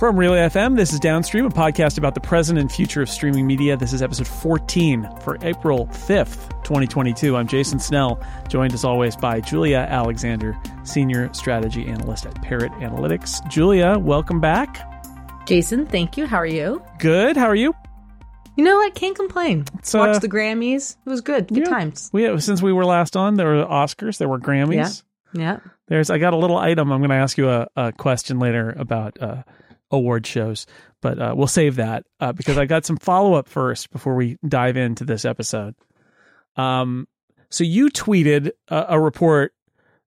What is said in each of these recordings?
From Relay FM, this is Downstream, a podcast about the present and future of streaming media. This is episode 14 for April 5th, 2022. I'm Jason Snell, joined as always by Julia Alexander, Senior Strategy Analyst at Parrot Analytics. Julia, welcome back. Jason, thank you. How are you? Good. How are you? You know what? Can't complain. It's, uh, Watched the Grammys. It was good. Good yeah. times. We since we were last on, there were Oscars, there were Grammys. Yeah. There's I got a little item. I'm going to ask you a, a question later about uh, award shows, but uh, we'll save that uh, because I got some follow up first before we dive into this episode. Um, so you tweeted a, a report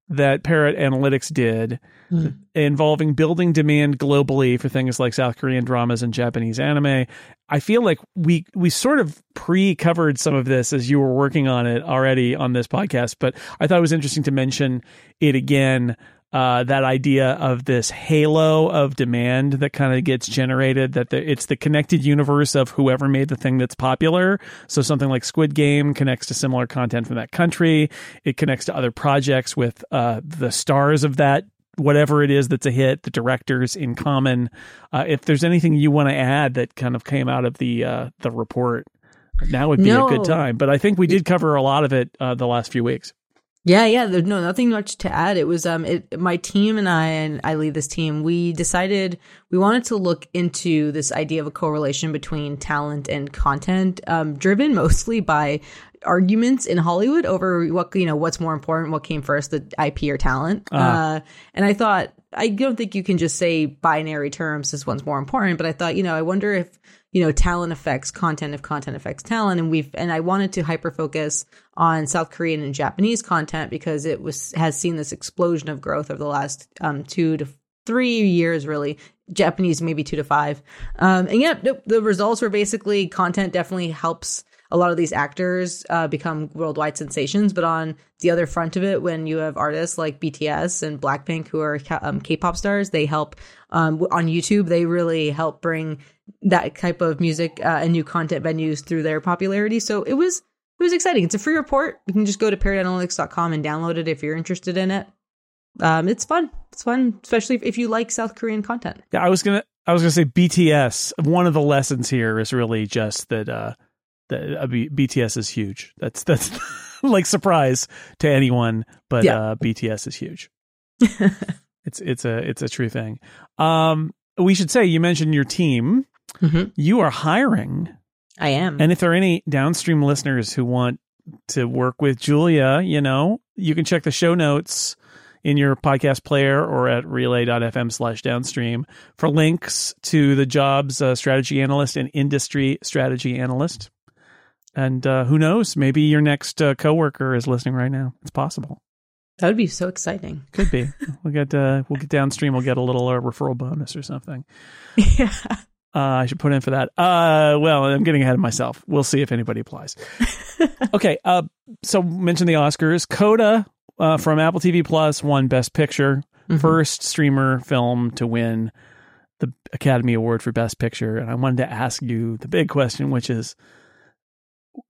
that Parrot Analytics did Mm. involving building demand globally for things like South Korean dramas and Japanese anime. I feel like we we sort of pre-covered some of this as you were working on it already on this podcast, but I thought it was interesting to mention it again. Uh, that idea of this halo of demand that kind of gets generated that the, it's the connected universe of whoever made the thing that's popular so something like squid game connects to similar content from that country it connects to other projects with uh, the stars of that whatever it is that's a hit, the directors in common. Uh, if there's anything you want to add that kind of came out of the uh, the report, now would be No. a good time. But I think we did cover a lot of it uh, the last few weeks. Yeah, yeah. There's no nothing much to add. It was um, it, my team and I, and I lead this team. We decided we wanted to look into this idea of a correlation between talent and content, um, driven mostly by arguments in Hollywood over what you know what's more important, what came first, the IP or talent. Uh, and I thought I don't think you can just say binary terms. This one's more important, but I thought you know I wonder if you know talent affects content if content affects talent. And we've and i wanted to hyper focus on south korean and japanese content because it was has seen this explosion of growth over the last um two to three years really. Japanese maybe two to five. Um and yeah the, the results were basically content definitely helps a lot of these actors uh, become worldwide sensations. But on the other front of it, when you have artists like BTS and Blackpink who are um, K-pop stars, they help um, on YouTube. They really help bring that type of music uh, and new content venues through their popularity. So it was it was exciting. It's a free report. You can just go to parrotanalytics.com and download it if you're interested in it. Um, it's fun. It's fun, especially if, you like South Korean content. Yeah, I was gonna I was gonna say BTS. One of the lessons here is really just that uh, that uh, B- BTS is huge. That's that's like surprise to anyone, but Yeah. uh, BTS is huge. it's it's a it's a true thing. Um, we should say you mentioned your team. Mhm. You are hiring. I am. And if there are any downstream listeners who want to work with Julia, you know, you can check the show notes in your podcast player or at relay.fm slash downstream for links to the jobs uh, strategy analyst and industry strategy analyst. And uh, who knows, maybe your next uh, coworker is listening right now. It's possible. that would be so exciting. Could be. we'll get uh, we'll get downstream. We'll get a little uh, referral bonus or something. yeah. Uh, I should put in for that. Uh, well, I'm getting ahead of myself. We'll see if anybody applies. okay. Uh, so mention the Oscars. Coda uh, from Apple TV Plus won Best Picture, Mhm. first streamer film to win the Academy Award for Best Picture. And I wanted to ask you the big question, which is,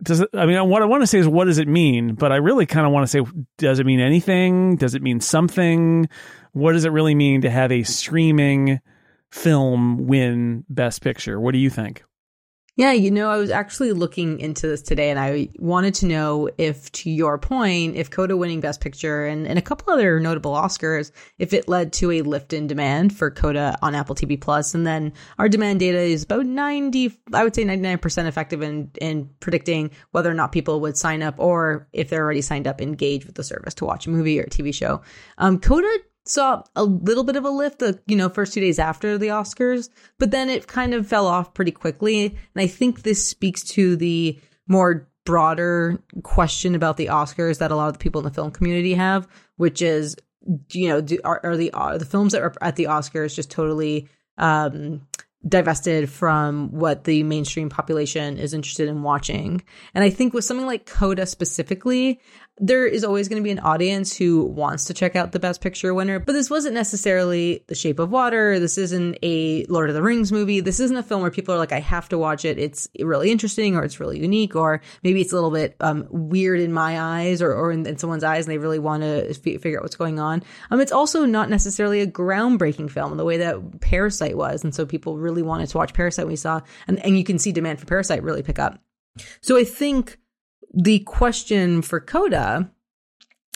does it? I mean, what I want to say is, what does it mean? But I really kind of want to say, does it mean anything? Does it mean something? What does it really mean to have a streaming film win Best Picture? What do you think? Yeah, you know, I was actually looking into this today and I wanted to know if, to your point, if Coda winning Best Picture and, and a couple other notable Oscars, if it led to a lift in demand for Coda on Apple TV Plus. And then our demand data is about 90, I would say 99% effective in, in predicting whether or not people would sign up or if they're already signed up, engage with the service to watch a movie or a TV show. Um, Coda saw a little bit of a lift the you know first two days after the oscars but then it kind of fell off pretty quickly. And i think this speaks to the more broader question about the oscars that a lot of the people in the film community have which is you know do, are, are the are the films that are at the oscars just totally um divested from what the mainstream population is interested in watching? And i think with something like coda specifically there is always going to be an audience who wants to check out the Best Picture winner, but this wasn't necessarily The Shape of Water. This isn't a Lord of the Rings movie. This isn't a film where people are like, I have to watch it. It's really interesting or it's really unique or maybe it's a little bit um, weird in my eyes or, or in, in, someone's eyes and they really want to f- figure out what's going on. Um, it's also not necessarily a groundbreaking film the way that Parasite was. And so people really wanted to watch Parasite we saw, and, and you can see demand for Parasite really pick up. So I think the question for Coda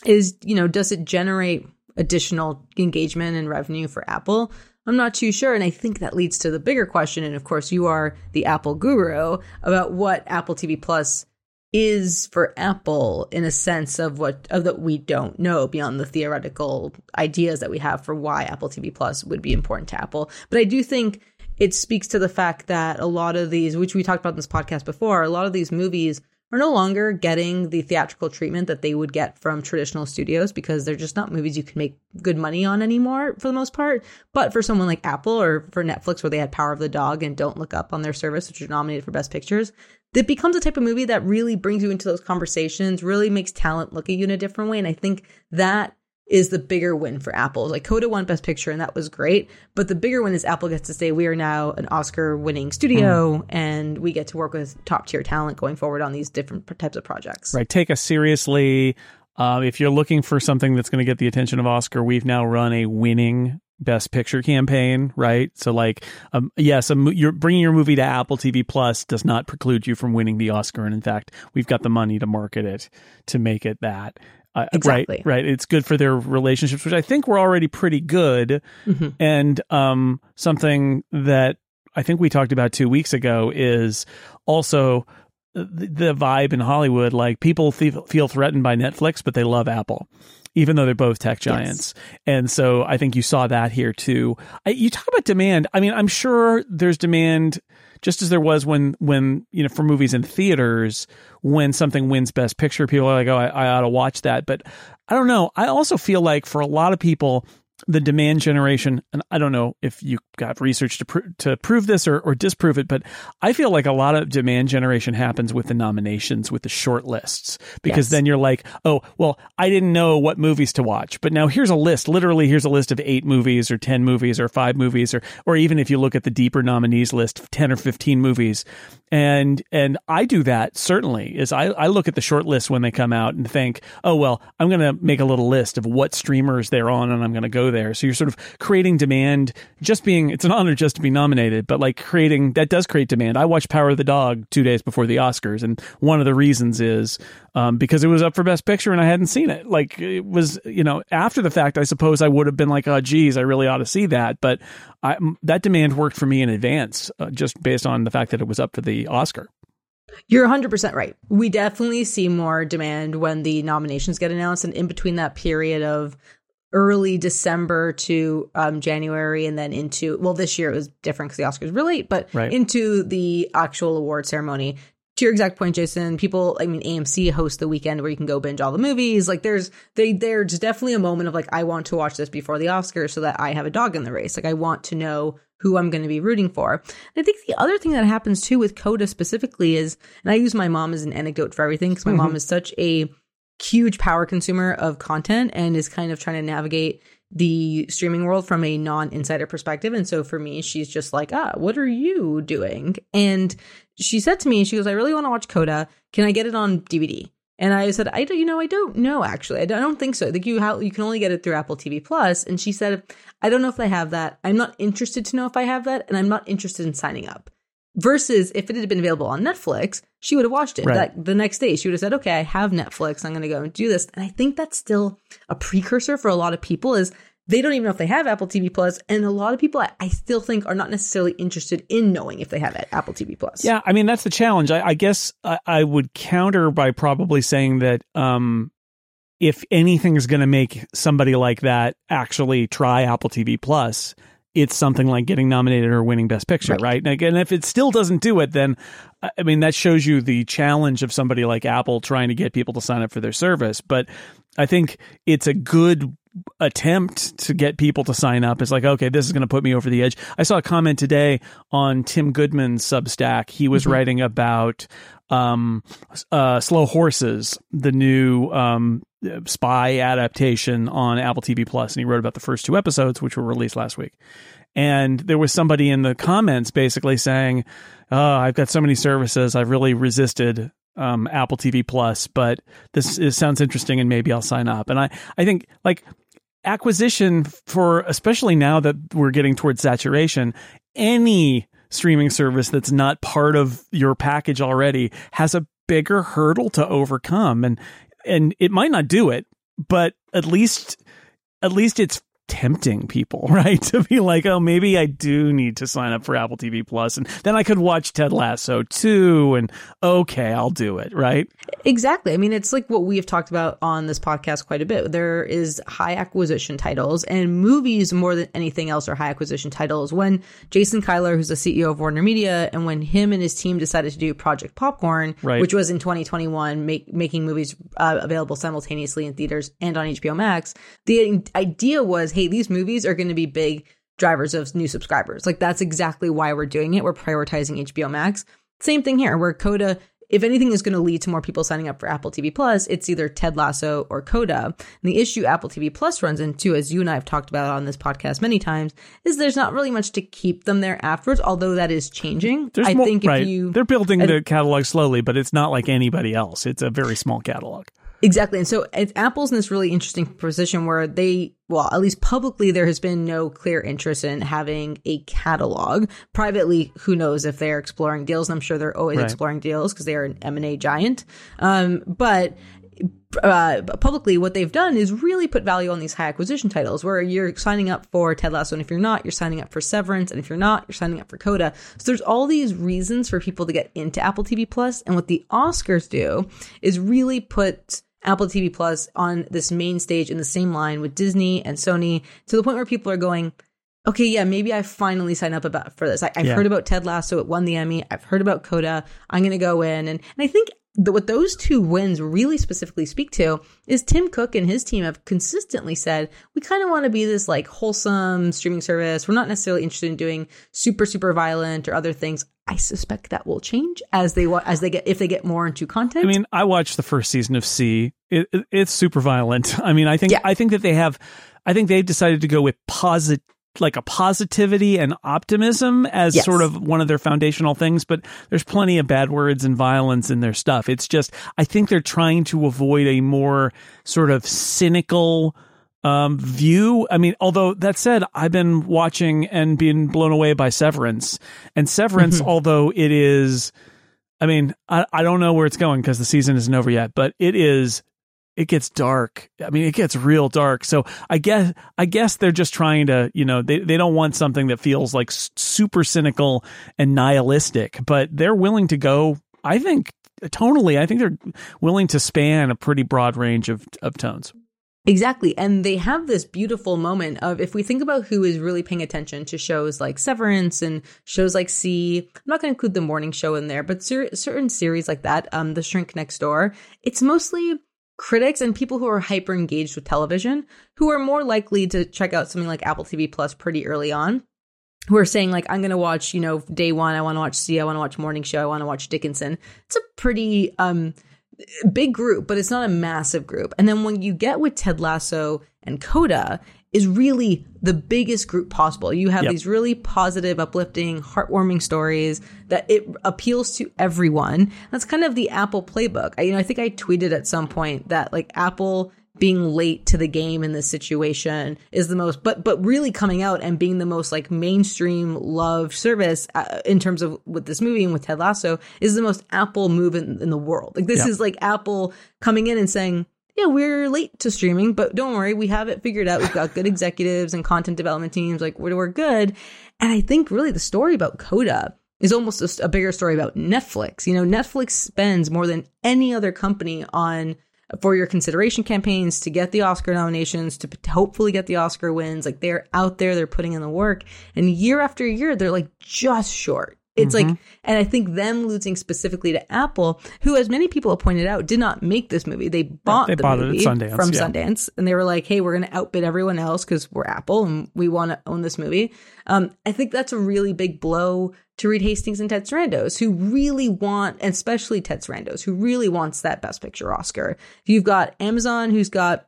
is, you know, does it generate additional engagement and revenue for Apple? I'm not too sure. And I think that leads to the bigger question. And of course, you are the Apple guru about what Apple TV Plus is for Apple in a sense of what of that we don't know beyond the theoretical ideas that we have for why Apple TV Plus would be important to Apple. But I do think it speaks to the fact that a lot of these, which we talked about in this podcast before, a lot of these movies are no longer getting the theatrical treatment that they would get from traditional studios because they're just not movies you can make good money on anymore for the most part. But for someone like Apple or for Netflix, where they had Power of the Dog and Don't Look Up on their service, which are nominated for Best Pictures, it becomes a type of movie that really brings you into those conversations, really makes talent look at you in a different way. And I think that is the bigger win for Apple. Like Coda won Best Picture, and that was great. But the bigger win is Apple gets to say we are now an Oscar-winning studio, mm. and we get to work with top-tier talent going forward on these different types of projects. Right, take us seriously. Uh, if you're looking for something that's going to get the attention of Oscar, we've now run a winning Best Picture campaign, right? So, like, um, yes, um, you're bringing your movie to Apple TV Plus does not preclude you from winning the Oscar, and in fact, we've got the money to market it to make it that. Uh, exactly. Right, right. It's good for their relationships, which I think were already pretty good. Mm-hmm. And um, something that I think we talked about two weeks ago is also the, the vibe in Hollywood. Like people feel, feel threatened by Netflix, but they love Apple even though they're both tech giants. Yes. And so I think you saw that here too. I, you talk about demand. I mean, I'm sure there's demand just as there was when when you know for movies in theaters when something wins best picture people are like oh I, I ought to watch that. But i don't know. I also feel like for a lot of people the demand generation, and I don't know if you got research to pr- to prove this or, or disprove it, but I feel like a lot of demand generation happens with the nominations, with the short lists, because yes. then you're like, oh, well, I didn't know what movies to watch, but now here's a list. Literally, here's a list of eight movies, or ten movies, or five movies, or or even if you look at the deeper nominees list, ten or fifteen movies, and and I do that certainly. Is I I look at the short list when they come out and think, oh well, I'm going to make a little list of what streamers they're on, and I'm going to go there. So you're sort of creating demand, just being, it's an honor just to be nominated, but like creating, that does create demand. I watched Power of the Dog two days before the Oscars. And one of the reasons is um, because it was up for Best Picture and I hadn't seen it. Like it was, you know, after the fact, I suppose I would have been like, oh, geez, I really ought to see that. But I, that demand worked for me in advance, uh, just based on the fact that it was up for the Oscar. You're 100% right. We definitely see more demand when the nominations get announced. And in between that period of early December to um, January, and then into well, this year it was different because the Oscars were late, but right. into the actual award ceremony. To your exact point, Jason, people, I mean, AMC hosts the weekend where you can go binge all the movies. Like, there's they there's definitely a moment of like, I want to watch this before the Oscars so that I have a dog in the race. Like, I want to know who I'm going to be rooting for. And I think the other thing that happens too with Coda specifically is, and I use my mom as an anecdote for everything because my mm-hmm. mom is such a huge power consumer of content and is kind of trying to navigate the streaming world from a non insider perspective. And so for me, she's just like, ah, what are you doing? And she said to me, she goes, I really want to watch Coda. Can I get it on DVD? And I said, I don't, you know, I don't know actually. I don't, I don't think so. I think you have, you can only get it through Apple TV Plus. And she said, I don't know if I have that. I'm not interested to know if I have that, and I'm not interested in signing up. Versus if it had been available on Netflix, she would have watched it. Right. Like the next day, she would have said, "Okay, I have Netflix. I'm going to go and do this." And I think that's still a precursor for a lot of people. Is they don't even know if they have Apple TV Plus, and a lot of people I, I still think are not necessarily interested in knowing if they have it, Apple TV Plus. Yeah, I mean that's the challenge. I, I guess I, I, would counter by probably saying that um, if anything is going to make somebody like that actually try Apple TV Plus, it's something like getting nominated or winning Best Picture, right? right? And if it still doesn't do it, then I mean that shows you the challenge of somebody like Apple trying to get people to sign up for their service. But I think it's a good attempt to get people to sign up is like, okay, this is going to put me over the edge. I saw a comment today on Tim Goodman's Substack. He was mm-hmm. writing about um, uh, Slow Horses, the new um, spy adaptation on Apple TV Plus, and he wrote about the first two episodes, which were released last week. And there was somebody in the comments basically saying, oh, I've got so many services. I've really resisted um, Apple TV Plus, but this is, sounds interesting and maybe I'll sign up. And I, I think like acquisition for, especially now that we're getting towards saturation, any streaming service that's not part of your package already has a bigger hurdle to overcome. And, and it might not do it, but at least, at least it's tempting people, right? To be like, oh, maybe I do need to sign up for Apple TV Plus, and then I could watch Ted Lasso too. And okay, I'll do it, right? Exactly. I mean, it's like what we have talked about on this podcast quite a bit. There is high acquisition titles, and movies more than anything else are high acquisition titles. When Jason Kilar, who's the CEO of Warner Media, and when him and his team decided to do Project Popcorn, right. which was in 2021, make, making movies uh, available simultaneously in theaters and on HBO Max, the idea was hey, these movies are going to be big drivers of new subscribers. Like that's exactly why we're doing it. We're prioritizing HBO Max. Same thing here, where Coda, if anything is going to lead to more people signing up for Apple TV Plus, it's either Ted Lasso or Coda. And the issue Apple TV Plus runs into, as you and I have talked about on this podcast many times, is there's not really much to keep them there afterwards, although that is changing. There's I more, think if right. you they're building the catalog slowly, but it's not like anybody else. It's a very small catalog. Exactly. And so Apple's in this really interesting position where they, well, at least publicly, there has been no clear interest in having a catalog. Privately, who knows if they're exploring deals? And I'm sure they're always right. exploring deals because they are an M&A giant. Um, but uh, publicly, what they've done is really put value on these high acquisition titles where you're signing up for Ted Lasso. And if you're not, you're signing up for Severance. And if you're not, you're signing up for Coda. So there's all these reasons for people to get into Apple TV Plus. And what the Oscars do is really put Apple TV Plus on this main stage in the same line with Disney and Sony to the point where people are going, okay, yeah, maybe I finally sign up about for this. I, have yeah. heard about Ted Lasso; it won the Emmy. I've heard about Coda. I'm going to go in, and and I think that what those two wins really specifically speak to is Tim Cook and his team have consistently said we kind of want to be this like wholesome streaming service. We're not necessarily interested in doing super super violent or other things. I suspect that will change as they as they get if they get more into content. I mean, I watched the first season of See. It, it, it's super violent. I mean, I think yeah. I think that they have. I think they've decided to go with positive like a positivity and optimism as yes. sort of one of their foundational things, but there's plenty of bad words and violence in their stuff. It's just, I think they're trying to avoid a more sort of cynical, um, view. I mean, although that said, I've been watching and being blown away by Severance. And Severance, mm-hmm. although it is, I mean, I, I don't know where it's going because the season isn't over yet, but it is. It gets dark. I mean, it gets real dark. So I guess I guess they're just trying to, you know, they, they don't want something that feels like super cynical and nihilistic, but they're willing to go. I think tonally, I think they're willing to span a pretty broad range of of tones. Exactly. And they have this beautiful moment of if we think about who is really paying attention to shows like Severance and shows like See, I'm not going to include the morning show in there, but cer- certain series like that, um, The Shrink Next Door, it's mostly critics and people who are hyper engaged with television who are more likely to check out something like Apple TV Plus pretty early on. Who are saying like I'm gonna watch, you know, day one. I want to watch See i want to watch Morning Show. I want to watch Dickinson. It's a pretty um big group, but it's not a massive group. And then when you get with Ted Lasso and Coda, is really the biggest group possible. You have yep. these really positive, uplifting, heartwarming stories that it appeals to everyone. That's kind of the Apple playbook. I, you know, I think I tweeted at some point that like Apple being late to the game in this situation is the most but but really coming out and being the most like mainstream love service uh, in terms of with this movie and with Ted Lasso is the most Apple move in, in the world. Like this yeah. is like Apple coming in and saying, "Yeah, we're late to streaming, but don't worry, we have it figured out. We've got good executives and content development teams. Like we're, we're good." And I think really the story about Coda is almost a, a bigger story about Netflix. You know, Netflix spends more than any other company on for your consideration campaigns to get the Oscar nominations, to hopefully get the Oscar wins. Like they're out there, they're putting in the work. And year after year, they're like just short. It's mm-hmm. like, and I think them losing specifically to Apple, who, as many people have pointed out, did not make this movie. They bought they the bought movie Sundance, from yeah. Sundance, and they were like, "Hey, we're going to outbid everyone else because we're Apple and we want to own this movie." Um, I think that's a really big blow to Reed Hastings and Ted Sarandos, who really want, and especially Ted Sarandos, who really wants that Best Picture Oscar. You've got Amazon, who's got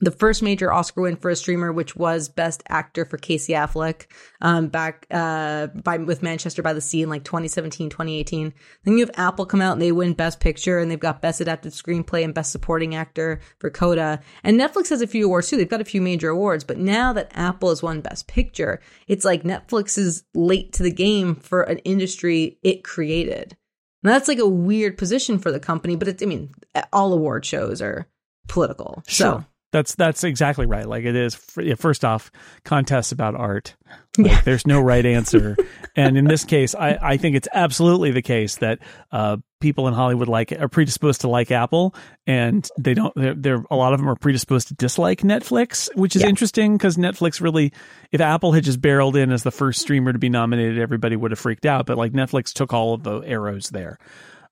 the first major Oscar win for a streamer, which was Best Actor for Casey Affleck, um, back uh, by with Manchester by the Sea in like 2017, 2018. Then you have Apple come out and they win Best Picture, and they've got Best Adapted Screenplay and Best Supporting Actor for Coda. And Netflix has a few awards too. They've got a few major awards, but now that Apple has won Best Picture, it's like Netflix is late to the game for an industry it created. And that's like a weird position for the company, but it's, I mean, all award shows are political. Sure. So that's that's exactly right. Like it is. First off, contests about art. Like, yeah. There's no right answer, and in this case, I, I think it's absolutely the case that uh, people in Hollywood like are predisposed to like Apple, and they don't. They're, they're a lot of them are predisposed to dislike Netflix, which is yeah. interesting because Netflix really, if Apple had just barreled in as the first streamer to be nominated, everybody would have freaked out. But like Netflix took all of the arrows there.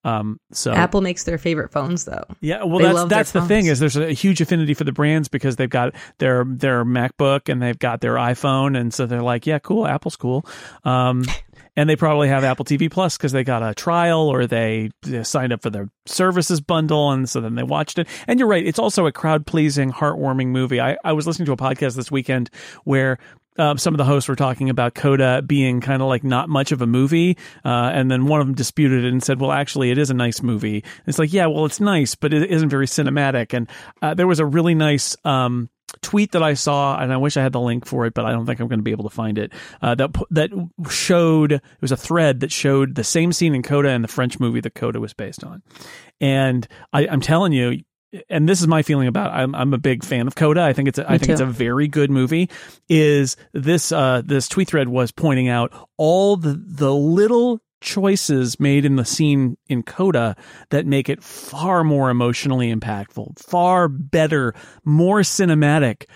Um, so Apple makes their favorite phones though. Yeah, well, they that's that's the phones. thing is there's a huge affinity for the brands because they've got their their MacBook and they've got their iPhone, and so they're like, yeah, cool, Apple's cool. Um, and they probably have Apple TV Plus because they got a trial or they, they signed up for their services bundle, and so then they watched it. And you're right, it's also a crowd pleasing, heartwarming movie. I, I was listening to a podcast this weekend where uh, some of the hosts were talking about Coda being kind of like not much of a movie, uh, and then one of them disputed it and said, "Well, actually, it is a nice movie." And it's like, yeah, well, it's nice, but it isn't very cinematic. And uh, there was a really nice. Um, tweet that I saw, and I wish I had the link for it, but I don't think I'm going to be able to find it. Uh, that that showed it was a thread that showed the same scene in Coda and the French movie that Coda was based on. And I, I'm telling you, and this is my feeling about I'm I'm a big fan of Coda. I think it's a, I think too. it's a very good movie. Is this uh this tweet thread was pointing out all the the little choices made in the scene in Coda that make it far more emotionally impactful, far better, more cinematic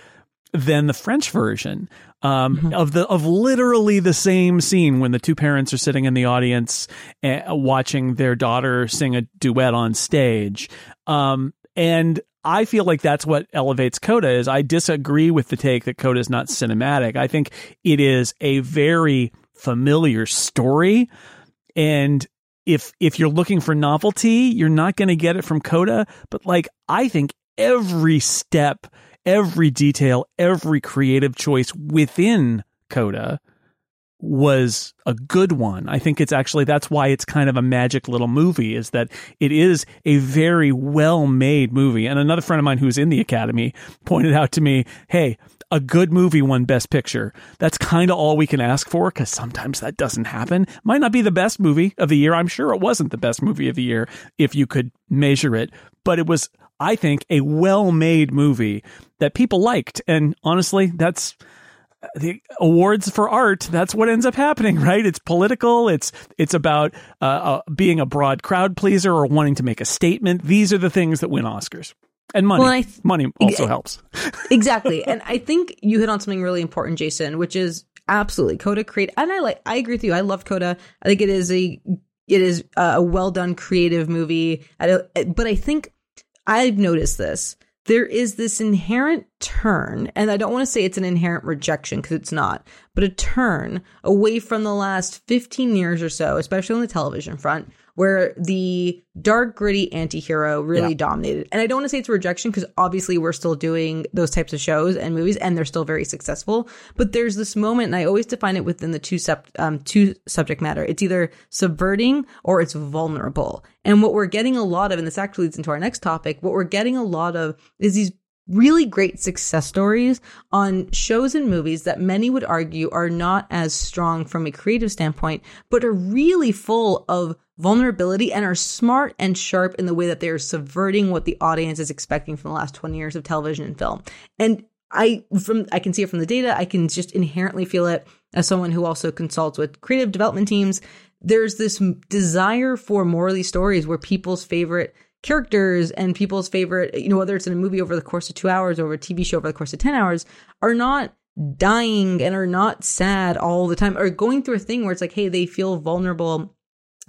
than the French version um, mm-hmm. of the of literally the same scene when the two parents are sitting in the audience uh, watching their daughter sing a duet on stage. Um, and I feel like that's what elevates Coda is. I disagree with the take that Coda is not cinematic. I think it is a very familiar story. And if if you're looking for novelty, you're not going to get it from Coda, but like I think every step, every detail, every creative choice within Coda was a good one. I think it's actually that's why it's kind of a magic little movie is that it is a very well made movie. And another friend of mine who's in the Academy pointed out to me, "Hey, a good movie won Best Picture. That's kind of all we can ask for because sometimes that doesn't happen. Might not be the best movie of the year. I'm sure it wasn't the best movie of the year if you could measure it, but it was, I think, a well made movie that people liked. And honestly, that's the awards for art that's what ends up happening right? It's political. It's it's about uh, uh, being a broad crowd pleaser or wanting to make a statement. These are the things that win oscars. And money. Well, th- money also helps. Exactly. And i think you hit on something really important jason which is absolutely coda create and i like i agree with you. I love coda. I think it is a it is a well done creative movie. But i think i've noticed this there is this inherent turn, and I don't want to say it's an inherent rejection because it's not, but a turn away from the last 15 years or so, especially on the television front, where the dark, gritty anti-hero really yeah. dominated. And I don't want to say it's a rejection because obviously we're still doing those types of shows and movies and they're still very successful. But there's this moment, and I always define it within the two, sub, um, two subject matter. It's either subverting or it's vulnerable. And what we're getting a lot of, and this actually leads into our next topic, what we're getting a lot of is these really great success stories on shows and movies that many would argue are not as strong from a creative standpoint, but are really full of vulnerability and are smart and sharp in the way that they are subverting what the audience is expecting from the last 20 years of television and film. And I from I can see it from the data, I can just inherently feel it as someone who also consults with creative development teams. There's this desire for more of these stories where people's favorite characters and people's favorite, you know, whether it's in a movie over the course of two hours or a TV show over the course of 10 hours, are not dying and are not sad all the time or going through a thing where it's like, hey, they feel vulnerable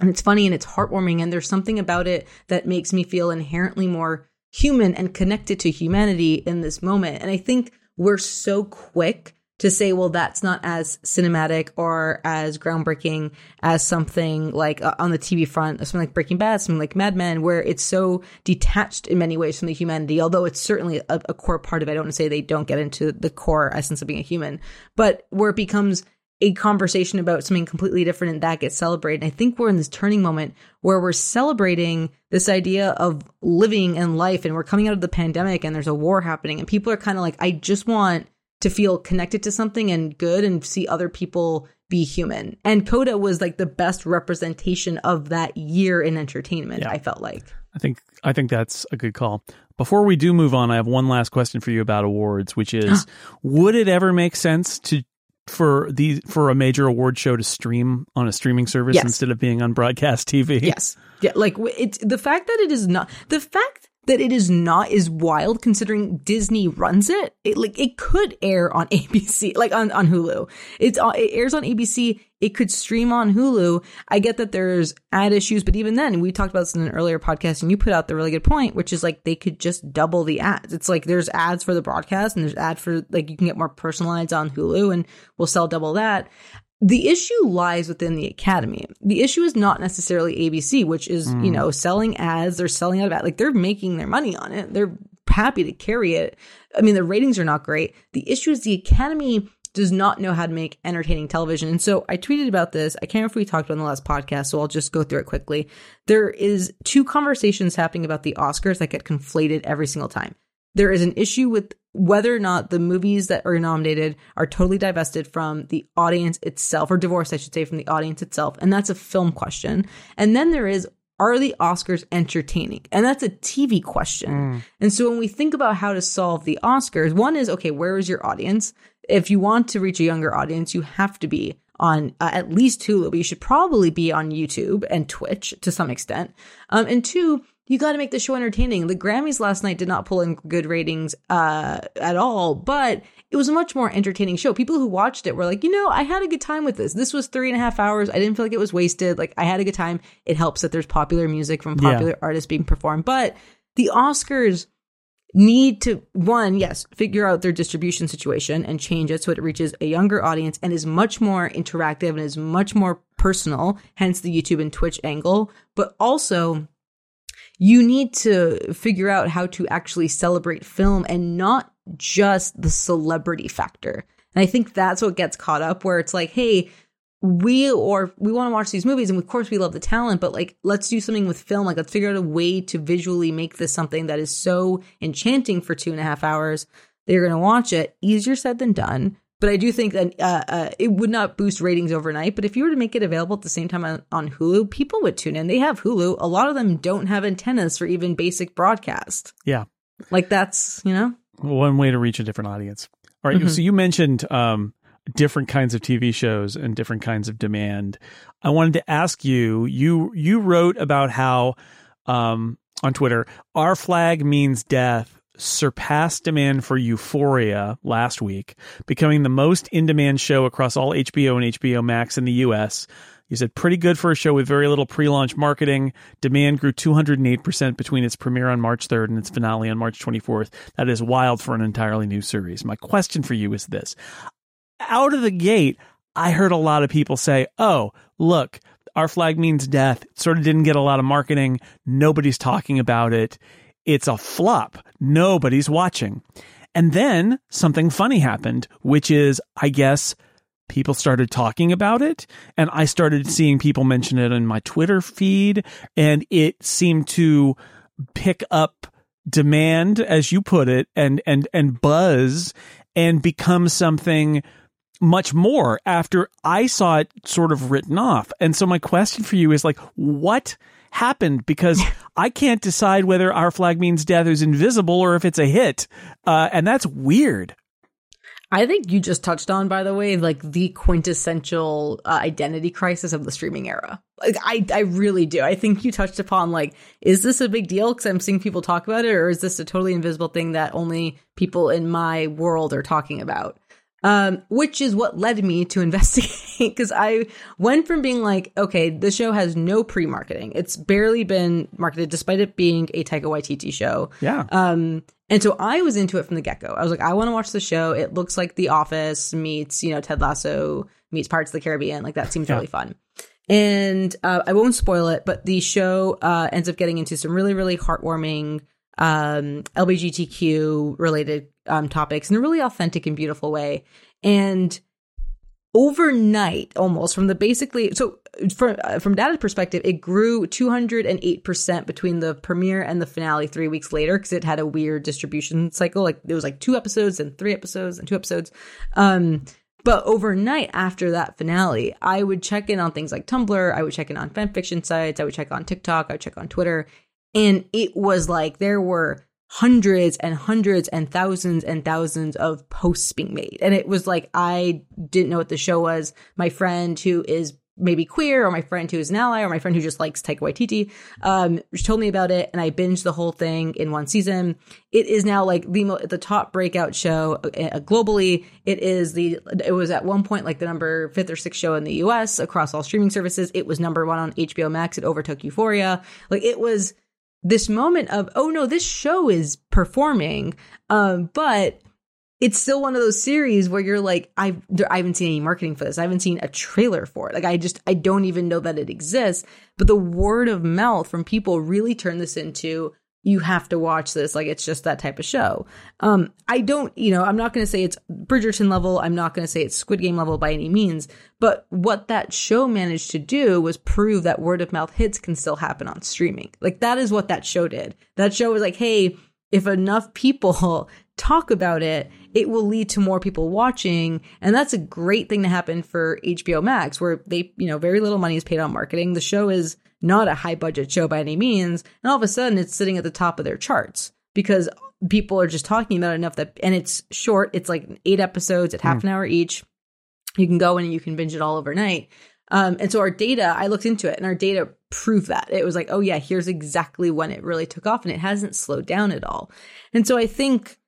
and it's funny and it's heartwarming. And there's something about it that makes me feel inherently more human and connected to humanity in this moment. And I think we're so quick to say, well, that's not as cinematic or as groundbreaking as something like uh, on the TV front, something like Breaking Bad, something like Mad Men, where it's so detached in many ways from the humanity, although it's certainly a, a core part of it. I don't want to say they don't get into the core essence of being a human, but where it becomes a conversation about something completely different and that gets celebrated. And I think we're in this turning moment where we're celebrating this idea of living and life and we're coming out of the pandemic and there's a war happening and people are kind of like, I just want to feel connected to something and good and see other people be human. And Coda was like the best representation of that year in entertainment, yeah. I felt like. I think I think that's a good call. Before we do move on, I have one last question for you about awards, which is would it ever make sense to for the for a major award show to stream on a streaming service yes. instead of being on broadcast TV? Yes. Yeah, like it's the fact that it is not the fact that it is not is wild considering Disney runs it. It like it could air on ABC, like on, on Hulu. It's uh, it airs on ABC. It could stream on Hulu. I get that there's ad issues, but even then, we talked about this in an earlier podcast, and you put out the really good point, which is like they could just double the ads. It's like there's ads for the broadcast, and there's ad for like you can get more personalized on Hulu, and we'll sell double that the issue lies within the academy. The issue is not necessarily ABC, which is, mm. you know, selling ads, they're selling out of ad. Like they're making their money on it. They're happy to carry it. I mean, the ratings are not great. The issue is the academy does not know how to make entertaining television. And so I tweeted about this. I can't remember if we talked about in the last podcast, so I'll just go through it quickly. There is two conversations happening about the Oscars that get conflated every single time. There is an issue with whether or not the movies that are nominated are totally divested from the audience itself, or divorced, I should say, from the audience itself. And that's a film question. And then there is, are the Oscars entertaining? And that's a TV question. Mm. And so when we think about how to solve the Oscars, one is, okay, where is your audience? If you want to reach a younger audience, you have to be on uh, at least Hulu, but you should probably be on YouTube and Twitch to some extent. Um, and two, you got to make the show entertaining. The Grammys last night did not pull in good ratings uh, at all, but it was a much more entertaining show. People who watched it were like, you know, I had a good time with this. This was three and a half hours. I didn't feel like it was wasted. Like, I had a good time. It helps that there's popular music from popular yeah. artists being performed. But the Oscars need to, one, yes, figure out their distribution situation and change it so it reaches a younger audience and is much more interactive and is much more personal, hence the YouTube and Twitch angle. But also, you need to figure out how to actually celebrate film and not just the celebrity factor. And I think that's what gets caught up where it's like, hey, we or we want to watch these movies and of course we love the talent, but like let's do something with film. Like let's figure out a way to visually make this something that is so enchanting for two and a half hours that you're going to watch it. Easier said than done. But I do think that uh, uh, it would not boost ratings overnight. But if you were to make it available at the same time on, on Hulu, people would tune in. They have Hulu. A lot of them don't have antennas for even basic broadcast. Yeah. Like that's, you know? One way to reach a different audience. All right, mm-hmm. So you mentioned um, different kinds of TV shows and different kinds of demand. I wanted to ask you, you you wrote about how um, on Twitter, our flag means death surpassed demand for Euphoria last week, becoming the most in demand show across all HBO and HBO Max in the US. You said pretty good for a show with very little pre launch marketing. Demand grew 208% between its premiere on March 3rd and its finale on March 24th. That is wild for an entirely new series. My question for you is this Out of the gate, I heard a lot of people say, oh, look, our flag means death. It sort of didn't get a lot of marketing. Nobody's talking about it it's a flop. Nobody's watching. And then something funny happened, which is, I guess, people started talking about it and I started seeing people mention it in my Twitter feed and it seemed to pick up demand as you put it and and and buzz and become something much more after I saw it sort of written off. And so my question for you is like what happened because I can't decide whether our flag means death is invisible or if it's a hit. Uh, and that's weird. I think you just touched on, by the way, like the quintessential uh, identity crisis of the streaming era. Like, I, I really do. I think you touched upon, like, is this a big deal? Because I'm seeing people talk about it, or is this a totally invisible thing that only people in my world are talking about? Um, which is what led me to investigate because I went from being like, okay, the show has no pre marketing. It's barely been marketed despite it being a Taika Waititi show. Yeah. Um, and so I was into it from the get go. I was like, I want to watch the show. It looks like The Office meets, you know, Ted Lasso meets Pirates of the Caribbean. Like that seems yeah. really fun. And uh, I won't spoil it, but the show uh, ends up getting into some really, really heartwarming um, LGBTQ related um, topics in a really authentic and beautiful way. And overnight, almost from the basically, so from uh, from data perspective, it grew 208 percent between the premiere and the finale three weeks later because it had a weird distribution cycle. Like there was like two episodes and three episodes and two episodes. Um, but overnight after that finale, I would check in on things like Tumblr. I would check in on fanfiction sites. I would check on TikTok. I would check on Twitter. And it was like there were hundreds and hundreds and thousands and thousands of posts being made. And it was like, I didn't know what the show was. My friend who is maybe queer or my friend who is an ally or my friend who just likes Taika Waititi, um, told me about it and I binged the whole thing in one season. It is now like the mo- the top breakout show uh, globally. It is the it was at one point like the number fifth or sixth show in the U.S. across all streaming services. It was number one on HBO Max. It overtook Euphoria. Like it was this moment of, oh no, this show is performing. Um, but it's still one of those series where you're like, I've, I haven't seen any marketing for this. I haven't seen a trailer for it. Like, I just, I don't even know that it exists. But the word of mouth from people really turned this into you have to watch this. Like it's just that type of show. Um, I don't, you know, I'm not going to say it's Bridgerton level. I'm not going to say it's Squid Game level by any means. But what that show managed to do was prove that word of mouth hits can still happen on streaming. Like that is what that show did. That show was like, hey, if enough people talk about it, it will lead to more people watching. And that's a great thing to happen for HBO Max, where they, you know, very little money is paid on marketing. The show is not a high budget show by any means. And all of a sudden it's sitting at the top of their charts because people are just talking about it enough that, and it's short. It's like eight episodes at half mm. an hour each. You can go in and you can binge it all overnight. Um, and so our data, I looked into it and our data proved that. It was like, oh yeah, here's exactly when it really took off and it hasn't slowed down at all. And so I think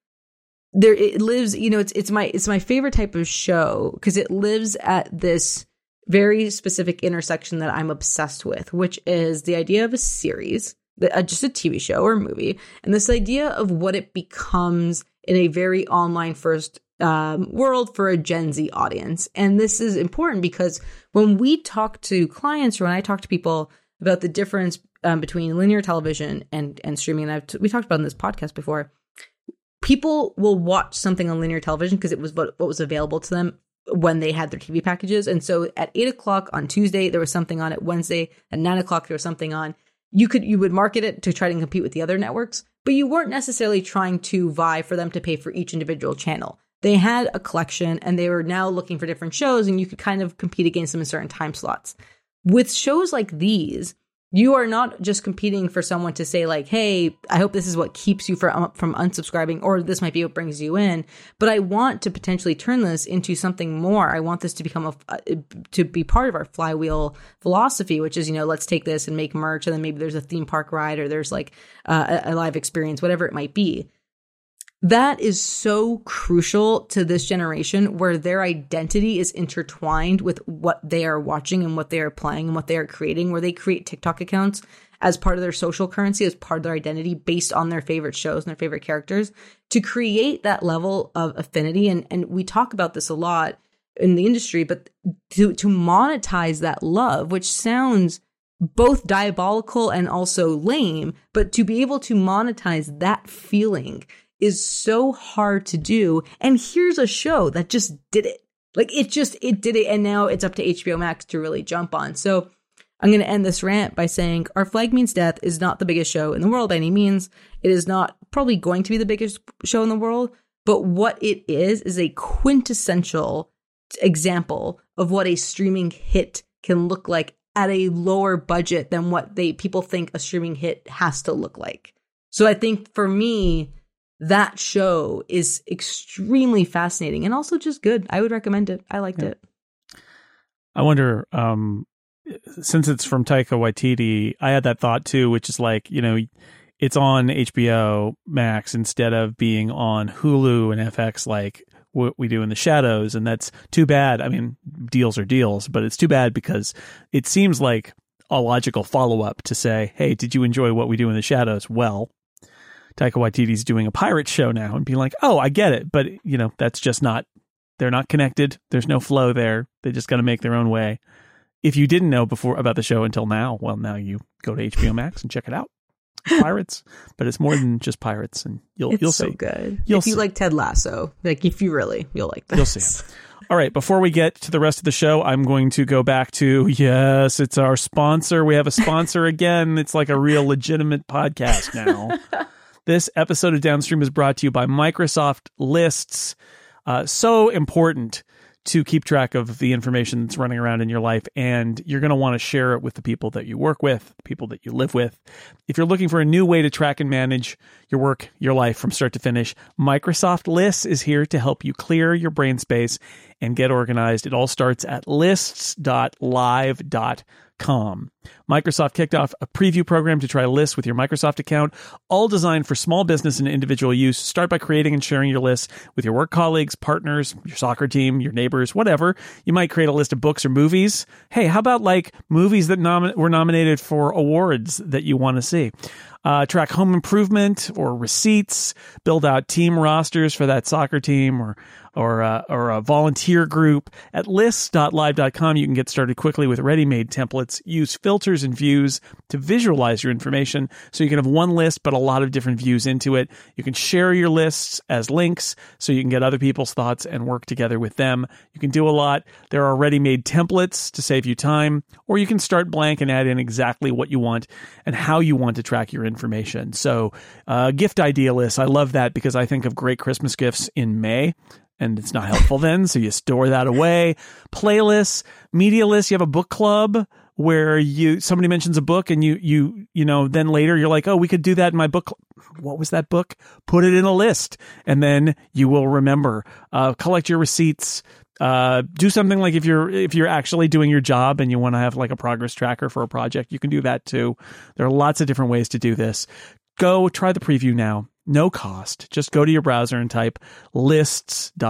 there it lives, you know, it's it's my it's my favorite type of show because it lives at this very specific intersection that I'm obsessed with, which is the idea of a series, uh, just a TV show or movie, and this idea of what it becomes in a very online first um, world for a Gen Z audience. And this is important because when we talk to clients or when I talk to people about the difference um, between linear television and and streaming, and I've t- we talked about in this podcast before, people will watch something on linear television because it was what, what was available to them when they had their TV packages. And so at eight o'clock on Tuesday, there was something on it. Wednesday at nine o'clock, there was something on. You could you would market it to try to compete with the other networks, but you weren't necessarily trying to vie for them to pay for each individual channel. They had a collection and they were now looking for different shows and you could kind of compete against them in certain time slots. With shows like these, you are not just competing for someone to say like hey i hope this is what keeps you from from unsubscribing or this might be what brings you in. But i want to potentially turn this into something more. I want this to become a to be part of our flywheel philosophy which is you know let's take this and make merch and then maybe there's a theme park ride or there's like uh, a live experience whatever it might be that is so crucial to this generation where their identity is intertwined with what they are watching and what they are playing and what they are creating, where they create TikTok accounts as part of their social currency, as part of their identity based on their favorite shows and their favorite characters to create that level of affinity. And, and we talk about this a lot in the industry, but to, to monetize that love, which sounds both diabolical and also lame, but to be able to monetize that feeling is so hard to do. And here's a show that just did it. Like it just, it did it. And now it's up to HBO Max to really jump on. So I'm going to end this rant by saying Our Flag Means Death is not the biggest show in the world by any means. It is not probably going to be the biggest show in the world, but what it is is a quintessential example of what a streaming hit can look like at a lower budget than what they people think a streaming hit has to look like. So I think for me, that show is extremely fascinating and also just good. I would recommend it. I liked yeah. it. I wonder, um, since it's from Taika Waititi, I had that thought too, which is like, you know, it's on HBO Max instead of being on Hulu and FX like what we do in the shadows, and that's too bad. I mean, deals are deals, but it's too bad because it seems like a logical follow up to say, "Hey, did you enjoy what we do in the shadows?" Well, Taika Waititi's doing a pirate show now, and being like, "Oh, I get it," but you know, that's just not. They're not connected. There's no flow there. They just got to make their own way. If you didn't know before about the show until now, well, now you go to HBO Max and check it out pirates, but it's more than just pirates, and you'll It's you'll so see. good. You'll if you see. like Ted Lasso, like if you really, you'll like this. You'll see it. All right, before we get to the rest of the show, I'm going to go back to yes, it's our sponsor. We have a sponsor again. It's like a real legitimate podcast now. this episode of Downstream is brought to you by Microsoft Lists. Uh, so important to keep track of the information that's running around in your life, and you're going to want to share it with the people that you work with, people that you live with. If you're looking for a new way to track and manage your work, your life from start to finish, Microsoft Lists is here to help you clear your brain space and get organized. It all starts at lists.live.com. Microsoft kicked off a preview program to try lists with your Microsoft account, all designed for small business and individual use. Start by creating and sharing your lists with your work colleagues, partners, your soccer team, your neighbors, whatever. You might create a list of books or movies. Hey, how about like movies that nom- were nominated for awards that you want to see? Uh, track home improvement or receipts, build out team rosters for that soccer team or or uh, or a volunteer group at lists.live.com. You can get started quickly with ready-made templates. Use filters and views to visualize your information, so you can have one list but a lot of different views into it. You can share your lists as links, so you can get other people's thoughts and work together with them. You can do a lot. There are ready-made templates to save you time, or you can start blank and add in exactly what you want and how you want to track your information. So, uh, gift idea list. I love that because I think of great Christmas gifts in May and it's not helpful then. So you store that away. Playlists, media lists. You have a book club where you somebody mentions a book and you you you know then later you're like oh we could do that in my book what was that book put it in a list and then you will remember uh, collect your receipts uh, do something like if you're if you're actually doing your job and you want to have like a progress tracker for a project you can do that too there are lots of different ways to do this go try the preview now no cost. Just go to your browser and type lists.live.com.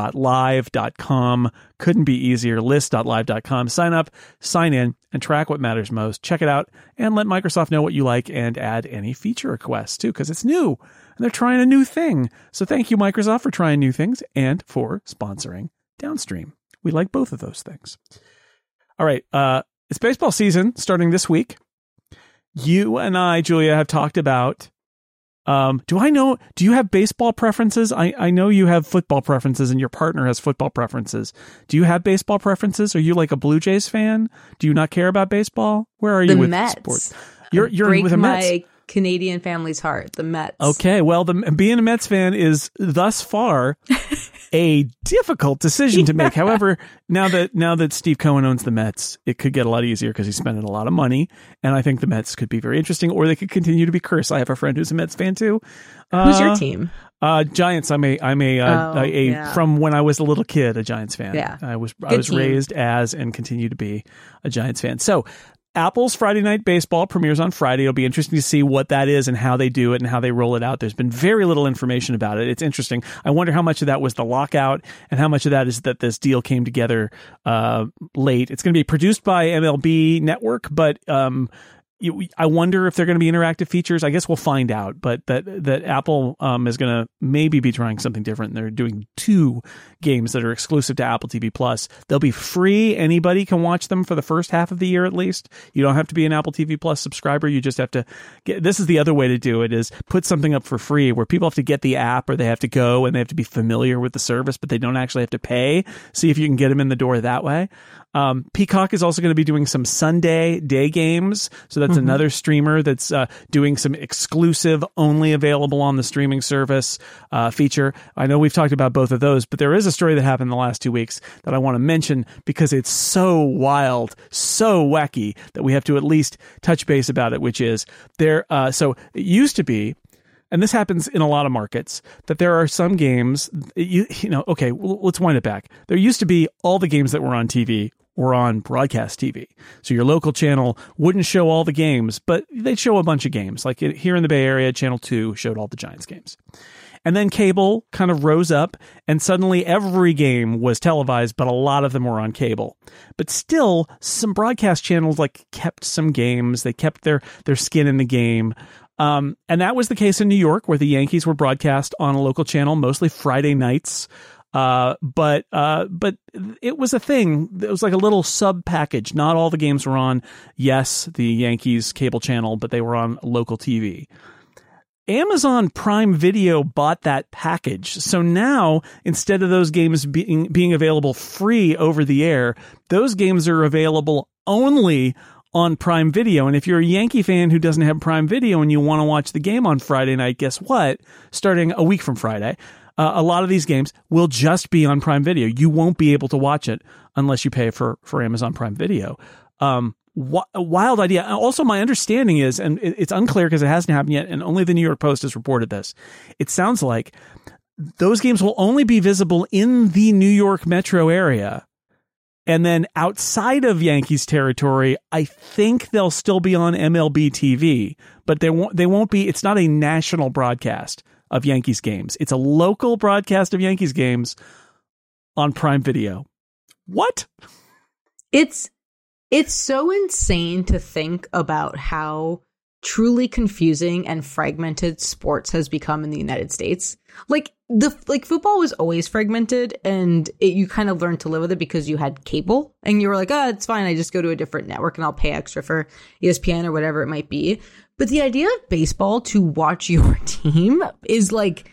Couldn't be easier. Lists.live.com. Sign up, sign in, and track what matters most. Check it out and let Microsoft know what you like and add any feature requests too, because it's new and they're trying a new thing. So thank you, Microsoft, for trying new things and for sponsoring Downstream. We like both of those things. All right. Uh, it's baseball season starting this week. You and I, Julia, have talked about um, do I know? Do you have baseball preferences? I, I know you have football preferences, and your partner has football preferences. Do you have baseball preferences? Are you like a Blue Jays fan? Do you not care about baseball? Where are you The with Mets. sports? You're you're Break with the my Canadian family's heart. The Mets. Okay, well, the being a Mets fan is thus far a difficult decision to make. However, now that now that Steve Cohen owns the Mets, it could get a lot easier because he's spending a lot of money, and I think the Mets could be very interesting, or they could continue to be cursed. I have a friend who's a Mets fan too. Who's your Uh, team? Uh, Giants. I'm a I'm a, uh, Oh, a, a yeah. from when I was a little kid, a Giants fan. Yeah. I was I was team. raised as and continue to be a Giants fan. So. Apple's Friday Night Baseball premieres on Friday. It'll be interesting to see what that is and how they do it and how they roll it out. There's been very little information about it. It's interesting. I wonder how much of that was the lockout and how much of that is that this deal came together uh, late. It's going to be produced by MLB Network, but um, I wonder if they're going to be interactive features. I guess we'll find out. But that that Apple um, is going to maybe be trying something different. They're doing two games that are exclusive to Apple TV Plus. They'll be free. Anybody can watch them for the first half of the year at least. You don't have to be an Apple TV Plus subscriber. You just have to get. This is the other way to do it: is put something up for free where people have to get the app or they have to go and they have to be familiar with the service, but they don't actually have to pay. See if you can get them in the door that way. Um, Peacock is also going to be doing some Sunday day games. So that's another streamer that's uh, doing some exclusive, only available on the streaming service uh, feature. I know we've talked about both of those, but there is a story that happened in the last two weeks that I want to mention because it's so wild, so wacky that we have to at least touch base about it, which is there. Uh, so it used to be and this happens in a lot of markets that there are some games you, you know okay well, let's wind it back there used to be all the games that were on tv were on broadcast tv so your local channel wouldn't show all the games but they'd show a bunch of games like here in the bay area channel 2 showed all the giants games And then cable kind of rose up, and suddenly every game was televised, but a lot of them were on cable. But still, some broadcast channels like kept some games. They kept their their skin in the game. Um, and that was the case in New York, where the Yankees were broadcast on a local channel, mostly Friday nights. Uh, but uh, but it was a thing. It was like a little sub package. Not all the games were on. Yes, the Yankees cable channel, but they were on local TV. Amazon Prime Video bought that package. So now, instead of those games being being available free over the air, those games are available only on Prime Video. And if you're a Yankee fan who doesn't have Prime Video and you want to watch the game on Friday night, guess what? Starting a week from Friday, uh, a lot of these games will just be on Prime Video. You won't be able to watch it unless you pay for for Amazon Prime Video. Um, wh- wild idea. Also, my understanding is, and it's unclear because it hasn't happened yet, and only the New York Post has reported this. It sounds like those games will only be visible in the New York metro area. And then outside of Yankees territory, I think they'll still be on MLB TV, but they won't, they won't be, it's not a national broadcast of Yankees games. It's a local broadcast of Yankees games on Prime Video. What? It's it's so insane to think about how truly confusing and fragmented sports has become in the United States. Like the like football was always fragmented and it, you kind of learned to live with it because you had cable and you were like, "Oh, it's fine. I just go to a different network and I'll pay extra for ESPN or whatever it might be." But the idea of baseball to watch your team is like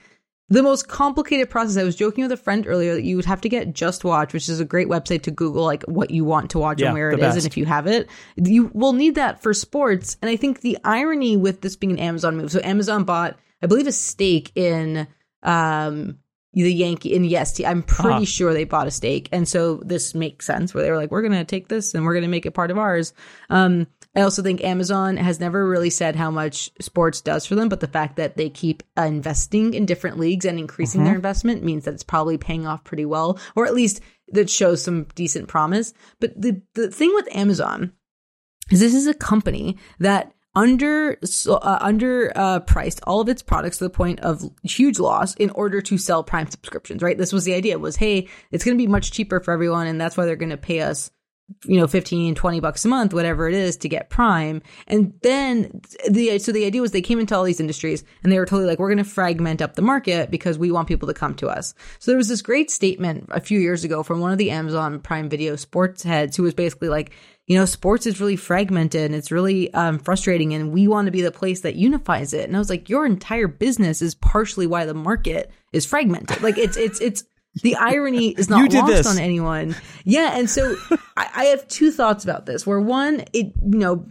the most complicated process. I was joking with a friend earlier that you would have to get Just Watch, which is a great website to Google like what you want to watch Yeah, and where it is, best. and if you have it, you will need that for sports. And I think the irony with this being an Amazon move, so Amazon bought, I believe, a stake in um the Yankee and yes, I'm pretty Ah. sure they bought a stake, and so this makes sense. Where they were like, we're gonna take this and we're gonna make it part of ours. Um, I also think Amazon has never really said how much sports does for them, but the fact that they keep uh, investing in different leagues and increasing their investment means that it's probably paying off pretty well, or at least that shows some decent promise. But the the thing with Amazon is this is a company that under uh, under uh, priced all of its products to the point of huge loss in order to sell Prime subscriptions. Right, this was the idea: was hey, it's going to be much cheaper for everyone, and that's why they're going to pay us you know 15 20 bucks a month whatever it is to get prime. And then the so the idea was they came into all these industries and they were totally like we're going to fragment up the market because we want people to come to us. So there was this great statement a few years ago from one of the amazon prime video sports heads who was basically like you know sports is really fragmented and it's really um, frustrating and we want to be the place that unifies it. And i was like your entire business is partially why the market is fragmented. Like it's it's it's the irony is not lost this. on anyone. Yeah, and so I, I have two thoughts about this. Where one, it you know,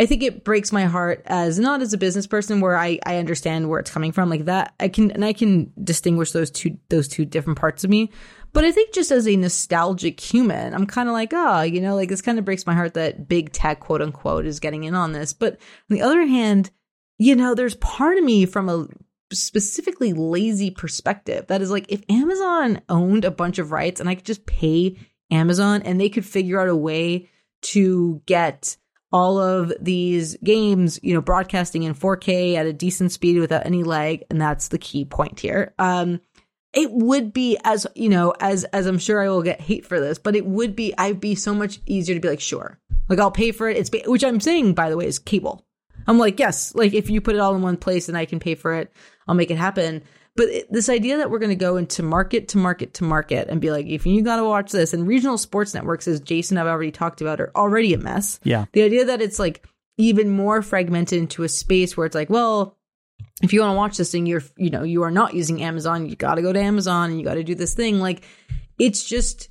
I think it breaks my heart as not as a business person where I I understand where it's coming from like that. I can and I can distinguish those two those two different parts of me. But I think just as a nostalgic human, I'm kind of like, oh, you know, like this kind of breaks my heart that big tech, quote unquote, is getting in on this. But on the other hand, you know, there's part of me from a specifically lazy perspective that is like if Amazon owned a bunch of rights and I could just pay Amazon and they could figure out a way to get all of these games, you know, broadcasting in 4K at a decent speed without any lag, and that's the key point here. Um, it would be as you know, as as I'm sure I will get hate for this, but it would be I'd be so much easier to be like, sure, like I'll pay for it. It's which I'm saying by the way is cable. I'm like, yes, like if you put it all in one place and I can pay for it, I'll make it happen. But it, this idea that we're going to go into market to market to market and be like, if you got to watch this, and regional sports networks, as Jason I've already talked about, are already a mess. Yeah. The idea that it's like even more fragmented into a space where it's like, well, if you want to watch this thing, you're, you know, you are not using Amazon. You got to go to Amazon and you got to do this thing. Like, it's just,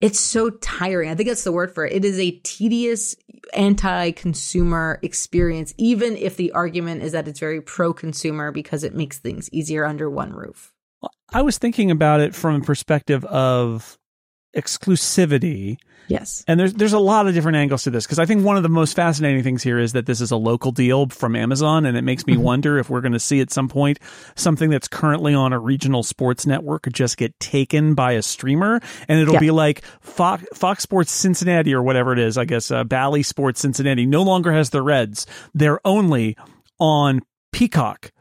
it's so tiring. I think that's the word for it. It is a tedious anti-consumer experience, even if the argument is that it's very pro-consumer because it makes things easier under one roof. I was thinking about it from a perspective of exclusivity. Yes. And there's there's a lot of different angles to this because I think one of the most fascinating things here is that this is a local deal from Amazon, and it makes me wonder if we're going to see at some point something that's currently on a regional sports network just get taken by a streamer, and it'll Yeah. be like Fox, Fox Sports Cincinnati or whatever it is. I guess uh, Bally Sports Cincinnati no longer has the Reds; they're only on Peacock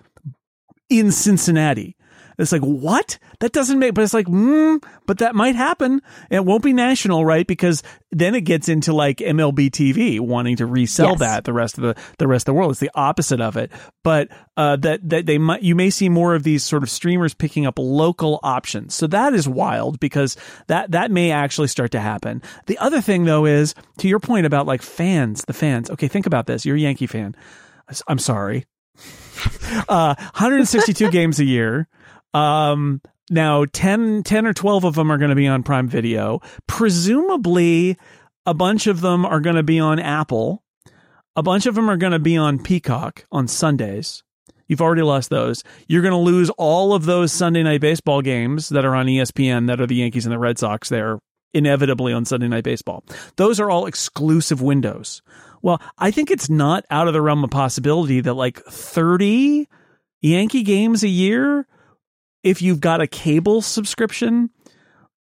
in Cincinnati. It's like, what? That doesn't make, but it's like, mm, but that might happen. It won't be national, right? Because then it gets into like MLB TV wanting to resell Yes. that the rest of the, the rest of the world. It's the opposite of it. But, uh, that, that they might, you may see more of these sort of streamers picking up local options. So that is wild because that, that may actually start to happen. The other thing though is to your point about like fans, the fans. Okay. Think about this. You're a Yankee fan. I'm sorry. Uh, 162 games a year. Um, now 10, 10 or 12 of them are going to be on Prime Video. Presumably, a bunch of them are going to be on Apple. A bunch of them are going to be on Peacock on Sundays. You've already lost those. You're going to lose all of those Sunday night baseball games that are on ESPN that are the Yankees and the Red Sox. They're inevitably on Sunday night baseball. Those are all exclusive windows. Well, I think it's not out of the realm of possibility that like 30 Yankee games a year, if you've got a cable subscription,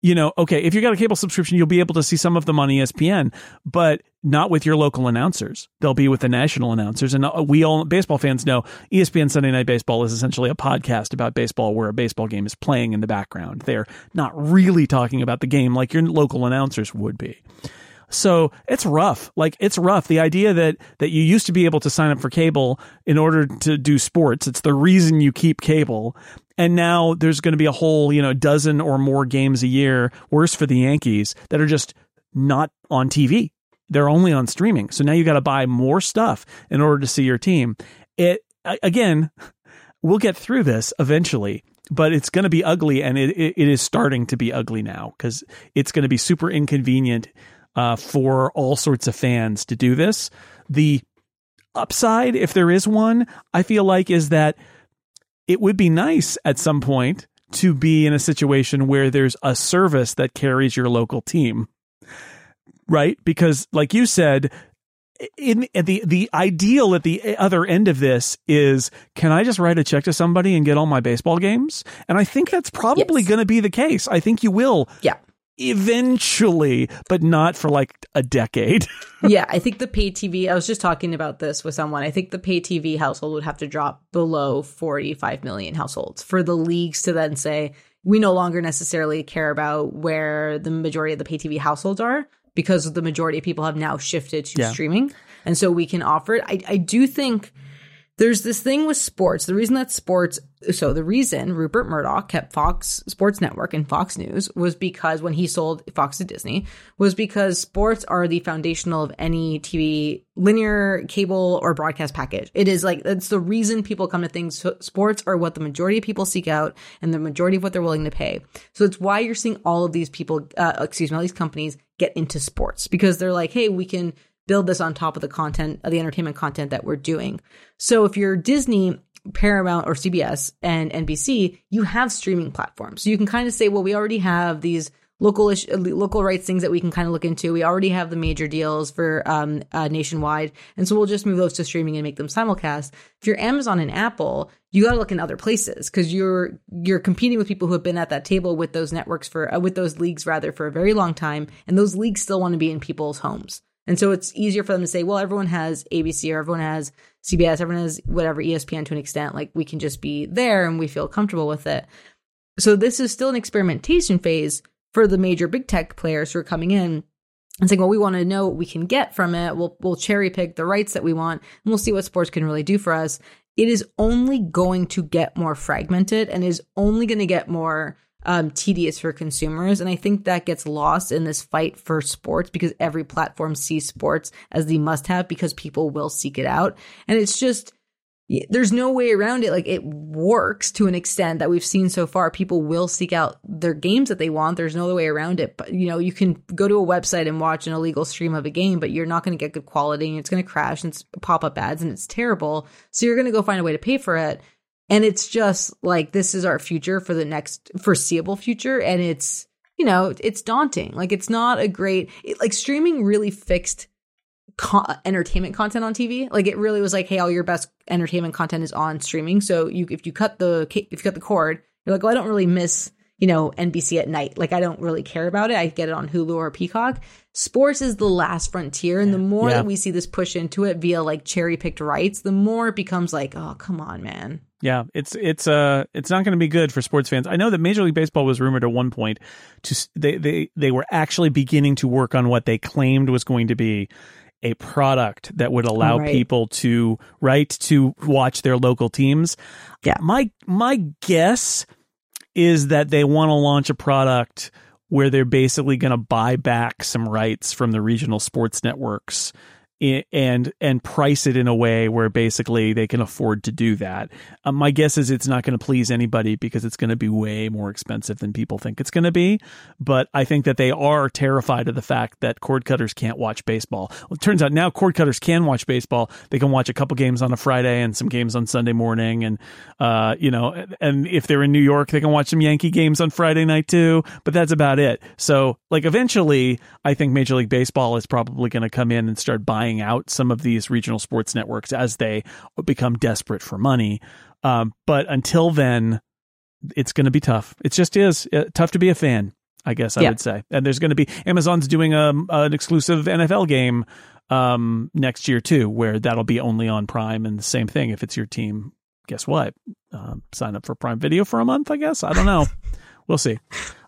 you know, okay, if you've got a cable subscription, you'll be able to see some of them on ESPN, but not with your local announcers. They'll be with the national announcers. And uh, we all, baseball fans know ESPN Sunday Night Baseball is essentially a podcast about baseball where a baseball game is playing in the background. They're not really talking about the game like your local announcers would be. So it's rough. Like it's rough. The idea that that you used to be able to sign up for cable in order to do sports. It's the reason you keep cable. And now there's going to be a whole, you know, dozen or more games a year, worse for the Yankees, that are just not on TV. They're only on streaming. So now you got to buy more stuff in order to see your team. It again, we'll get through this eventually, but it's going to be ugly, and it, it, it is starting to be ugly now because it's going to be super inconvenient uh, for all sorts of fans to do this. The upside, if there is one, I feel like is that it would be nice at some point to be in a situation where there's a service that carries your local team. Right? Because like you said, in the the ideal at the other end of this is can I just write a check to somebody and get all my baseball games? And I think that's probably Yes. going to be the case. I think you will Yeah. Eventually, but not for like a decade. yeah, I think the pay TV, I was just talking about this with someone. I think the pay TV household would have to drop below 45 million households for the leagues to then say, we no longer necessarily care about where the majority of the pay TV households are because the majority of people have now shifted to Yeah. streaming. And so we can offer it. I, I do think there's this thing with sports. The reason that sports, so the reason Rupert Murdoch kept Fox Sports Network and Fox News was because when he sold Fox to Disney, was because sports are the foundational of any TV, linear, cable, or broadcast package. It is like, it's the reason people come to things. Sports are what the majority of people seek out and the majority of what they're willing to pay. So it's why you're seeing all of these people, uh, excuse me, all these companies get into sports because they're like, hey, we can build this on top of the content, of the entertainment content that we're doing. So if you're Disney, Paramount, or CBS and NBC, you have streaming platforms. So you can kind of say, well, we already have these local ish, local rights things that we can kind of look into. We already have the major deals for um, uh, nationwide, and so we'll just move those to streaming and make them simulcast. If you're Amazon and Apple, you got to look in other places because you're you're competing with people who have been at that table with those networks for uh, with those leagues rather for a very long time, and those leagues still want to be in people's homes. And so it's easier for them to say, well, everyone has ABC or everyone has CBS, everyone has whatever ESPN to an extent. Like we can just be there and we feel comfortable with it. So this is still an experimentation phase for the major big tech players who are coming in and saying, well, we want to know what we can get from it. We'll we'll cherry pick the rights that we want and we'll see what sports can really do for us. It is only going to get more fragmented and is only going to get more um, tedious for consumers. And I think that gets lost in this fight for sports because every platform sees sports as the must have because people will seek it out. And it's just, there's no way around it. Like it works to an extent that we've seen so far. People will seek out their games that they want. There's no other way around it. But you know, you can go to a website and watch an illegal stream of a game, but you're not going to get good quality and it's going to crash and pop up ads and it's terrible. So you're going to go find a way to pay for it. And it's just like this is our future for the next foreseeable future. And it's, you know, it's daunting. Like it's not a great, it, like streaming really fixed co- entertainment content on TV. Like it really was like, hey, all your best entertainment content is on streaming. So you, if you cut the, if you cut the cord, you're like, well, I don't really miss you know, NBC at night. Like I don't really care about it. I get it on Hulu or Peacock. Sports is the last frontier. And the more Yeah. that we see this push into it via like cherry picked rights, the more it becomes like, oh, come on, man. Yeah, it's it's uh it's not going to be good for sports fans. I know that Major League Baseball was rumored at one point to they they they were actually beginning to work on what they claimed was going to be a product that would allow Right. people to right to watch their local teams. Yeah. My my guess is that they want to launch a product where they're basically going to buy back some rights from the regional sports networks and and price it in a way where basically they can afford to do that. Um, my guess is it's not going to please anybody because it's going to be way more expensive than people think it's going to be. But I think that they are terrified of the fact that cord cutters can't watch baseball. Well, it turns out now cord cutters can watch baseball. They can watch a couple games on a Friday and some games on Sunday morning, and uh, you know, and- if they're in New York, they can watch some Yankee games on Friday night too. But that's about it. So, like, eventually, I think Major League Baseball is probably going to come in and start buying out some of these regional sports networks as they become desperate for money. Um, but until then, it's going to be tough. It just is uh, tough to be a fan. I guess I Yeah. would say. And there's going to be Amazon's doing um, an exclusive NFL game um, next year too, where that'll be only on Prime. And the same thing if it's your team. Guess what? Um, sign up for Prime Video for a month. I guess I don't know. we'll see.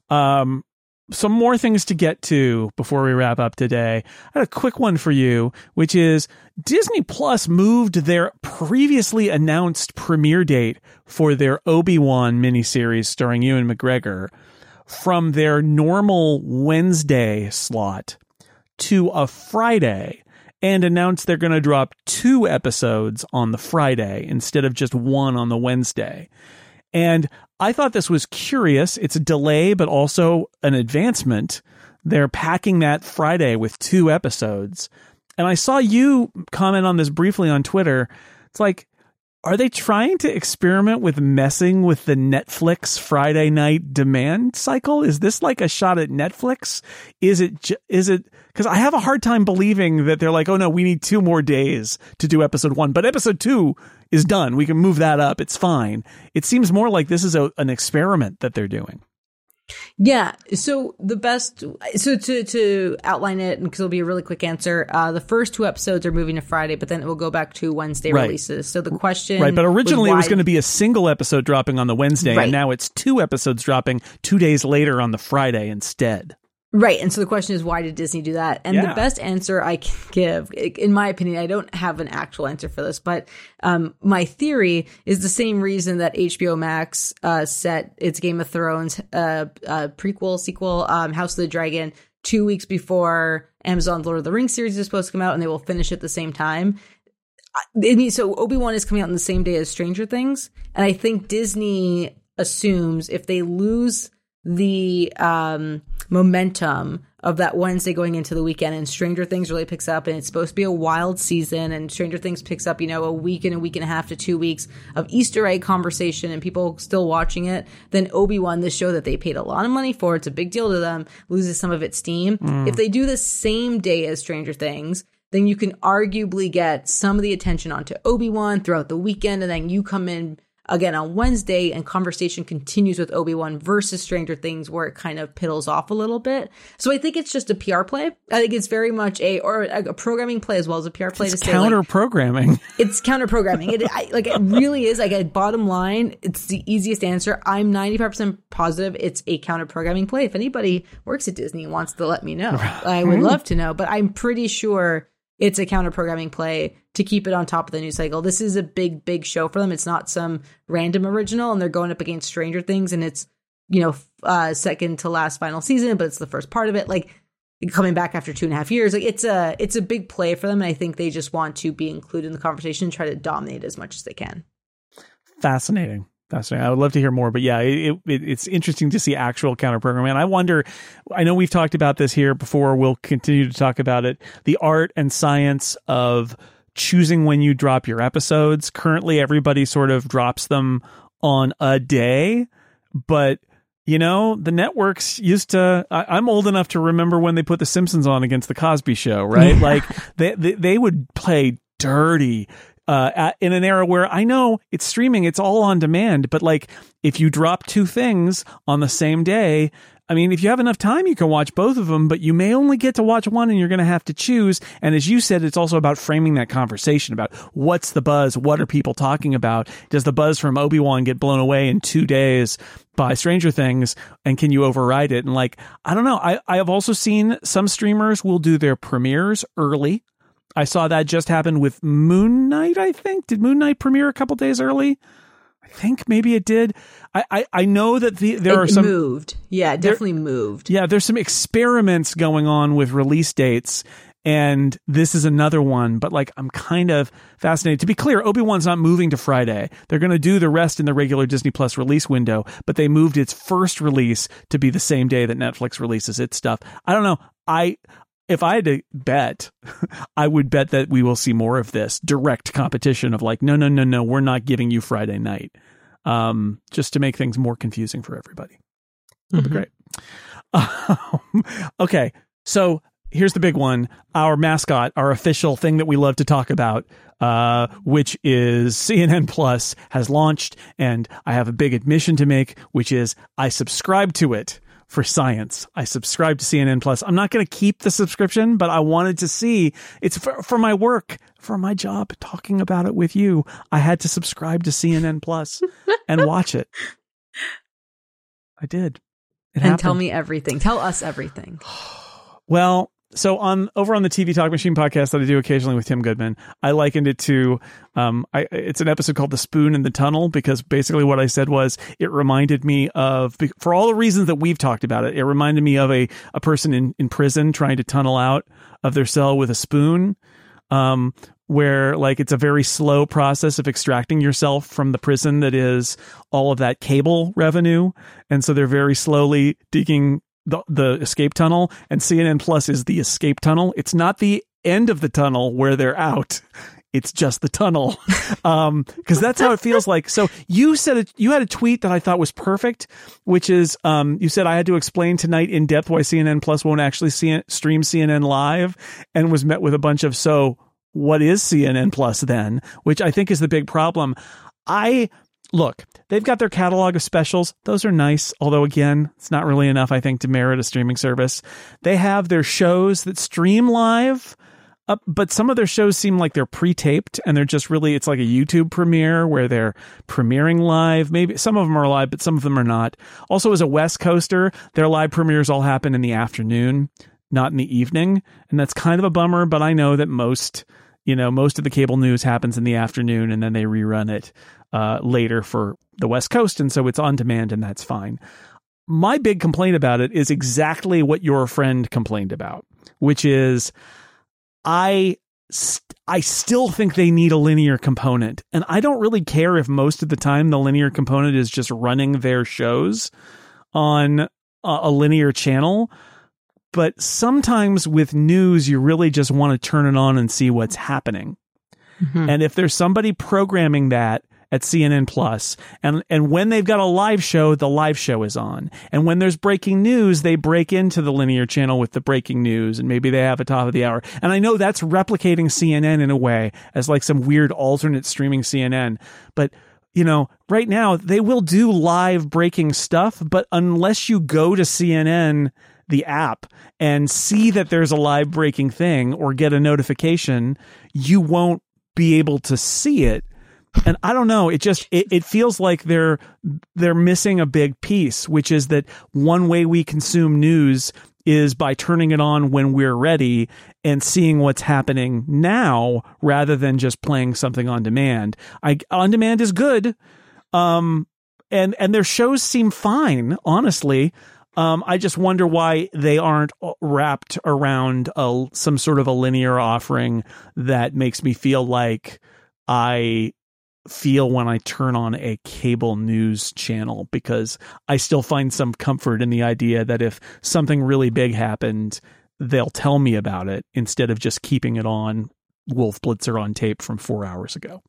Um, some more things to get to before we wrap up today. I had a quick one for you, which is Disney Plus moved their previously announced premiere date for their Obi Wan miniseries starring Ewan McGregor from their normal Wednesday slot to a Friday and announced they're going to drop two episodes on the Friday instead of just one on the Wednesday. And I thought this was curious. It's a delay, but also an advancement. They're packing that Friday with two episodes. And I saw you comment on this briefly on Twitter. It's like, are they trying to experiment with messing with the Netflix Friday night demand cycle? Is this like a shot at Netflix? Is it, is it, because I have a hard time believing that they're like, oh no, we need two more days to do episode one, but episode two is done. We can move that up. It's fine. It seems more like this is a, an experiment that they're doing. Yeah. So the best, so to to outline it, because it'll be a really quick answer. Uh, the first two episodes are moving to Friday, but then it will go back to Wednesday Right. releases. So the question, Right, but originally it was going to be a single episode dropping on the Wednesday, Right. and now it's two episodes dropping two days later on the Friday instead. Right. And so the question is, why did Disney do that? And Yeah. the best answer I can give, in my opinion, I don't have an actual answer for this, but um, my theory is the same reason that HBO Max uh, set its Game of Thrones uh, uh, prequel, sequel, um, House of the Dragon, two weeks before Amazon's Lord of the Rings series is supposed to come out, and they will finish at the same time. I mean, so Obi Wan is coming out on the same day as Stranger Things, and I think Disney assumes if they lose the um, momentum of that Wednesday going into the weekend, and Stranger Things really picks up, and it's supposed to be a wild season, and Stranger Things picks up, you know, a week and a week and a half to two weeks of Easter egg conversation, and people still watching it. Then Obi Wan, this show that they paid a lot of money for, it's a big deal to them, loses some of its steam. If they do the same day as Stranger Things then you can arguably get some of the attention onto Obi-Wan throughout the weekend and then you come in again on Wednesday and conversation continues with Obi-Wan versus Stranger Things where it kind of piddles off a little bit. So I think it's just a PR play. I think it's very much a or a, programming play as well as a PR play It's to say like, counter programming. it's counter programming. It I, like it really is like a bottom line. It's the easiest answer. I'm 95% positive it's a counter programming play. If anybody works at Disney and wants to let me know, I would love to know. But I'm pretty sure it's a counter programming play to keep it on top of the news cycle. This is a big, big show for them. It's not some random original, and they're going up against Stranger Things, and it's you know uh, second to last final season, but it's the first part of it. Like coming back after two and a half years, like it's a it's a big play for them, and I think they just want to be included in the conversation and try to dominate as much as they can. Fascinating. Fascinating. I would love to hear more, but yeah, it, it, it's interesting to see actual counter programming. And I wonder, I know we've talked about this here before. We'll continue to talk about it. The art and science of choosing when you drop your episodes. Currently, everybody sort of drops them on a day, but you know, the networks used to. I, I'm old enough to remember when they put The Simpsons on against The Cosby Show, right? Like they, they they would play dirty uh, at, in an era where I know it's streaming, it's all on demand, but like if you drop two things on the same day, I mean, if you have enough time, you can watch both of them, but you may only get to watch one and you're going to have to choose. And as you said, it's also about framing that conversation about what's the buzz? What are people talking about? Does the buzz from Obi-Wan get blown away in two days by Stranger Things? And can you override it? And like, I don't know. I, I have also seen some streamers will do their premieres early. I saw that just happen with Moon Knight, I think. Did Moon Knight premiere a couple days early? I think maybe it did. I, I, I know that the there it are some moved. Yeah, definitely there, moved. Yeah, there's some experiments going on with release dates, and this is another one. But like, I'm kind of fascinated. To be clear, Obi Wan's not moving to Friday. They're going to do the rest in the regular Disney Plus release window, but they moved its first release to be the same day that Netflix releases its stuff. I don't know. I if I had to bet, I would bet that we will see more of this direct competition of like, no, no, no, no, we're not giving you Friday night um, just to make things more confusing for everybody. That'd mm-hmm. be great. Um, okay, so here's the big one: our mascot, our official thing that we love to talk about, uh, which is CNN Plus, has launched, and I have a big admission to make, which is I subscribe to it for science. I subscribe to CNN Plus. I'm not going to keep the subscription, but I wanted to see it's for, for my work, for my job, talking about it with you. I had to subscribe to CNN Plus and watch it. I did. It and happened. tell me everything. Tell us everything. well, so on over on the TV Talk Machine podcast that I do occasionally with Tim Goodman, I likened it to um, I, it's an episode called "The Spoon in the Tunnel" because basically what I said was it reminded me of for all the reasons that we've talked about it. It reminded me of a a person in in prison trying to tunnel out of their cell with a spoon. Um, where like it's a very slow process of extracting yourself from the prison that is all of that cable revenue and so they're very slowly digging the the escape tunnel, and CNN Plus is the escape tunnel. It's not the end of the tunnel where they're out. It's just the tunnel, um, because that's how it feels like. So you said it, you had a tweet that I thought was perfect, which is um, you said I had to explain tonight in depth why CNN Plus won't actually see, stream CNN live, and was met with a bunch of so what is CNN Plus then, which I think is the big problem. I look, they've got their catalog of specials. Those are nice, although again, it's not really enough, I think, to merit a streaming service. They have their shows that stream live. Uh, but some of their shows seem like they're pre-taped and they're just really it's like a YouTube premiere where they're premiering live. Maybe some of them are live, but some of them are not. Also, as a West Coaster, their live premieres all happen in the afternoon, not in the evening, and that's kind of a bummer. But I know that most, you know, most of the cable news happens in the afternoon, and then they rerun it uh, later for the West Coast, and so it's on demand, and that's fine. My big complaint about it is exactly what your friend complained about, which is I st- I still think they need a linear component, and I don't really care if most of the time the linear component is just running their shows on a, a linear channel. But sometimes with news, you really just want to turn it on and see what's happening. Mm-hmm. And if there's somebody programming that at CNN And and when they've got a live show, the live show is on. And when there's breaking news, they break into the linear channel with the breaking news and maybe they have a top of the hour. And I know that's replicating CNN in a way as like some weird alternate streaming CNN, but you know, right now they will do live breaking stuff, but unless you go to CNN the app and see that there's a live breaking thing or get a notification, you won't be able to see it and I don't know. It just it, it feels like they're they're missing a big piece, which is that one way we consume news is by turning it on when we're ready and seeing what's happening now rather than just playing something on demand. I on demand is good. Um and and their shows seem fine, honestly. Um, I just wonder why they aren't wrapped around a, some sort of a linear offering that makes me feel like I feel when I turn on a cable news channel because I still find some comfort in the idea that if something really big happened, they'll tell me about it instead of just keeping it on Wolf Blitzer on tape from four hours ago.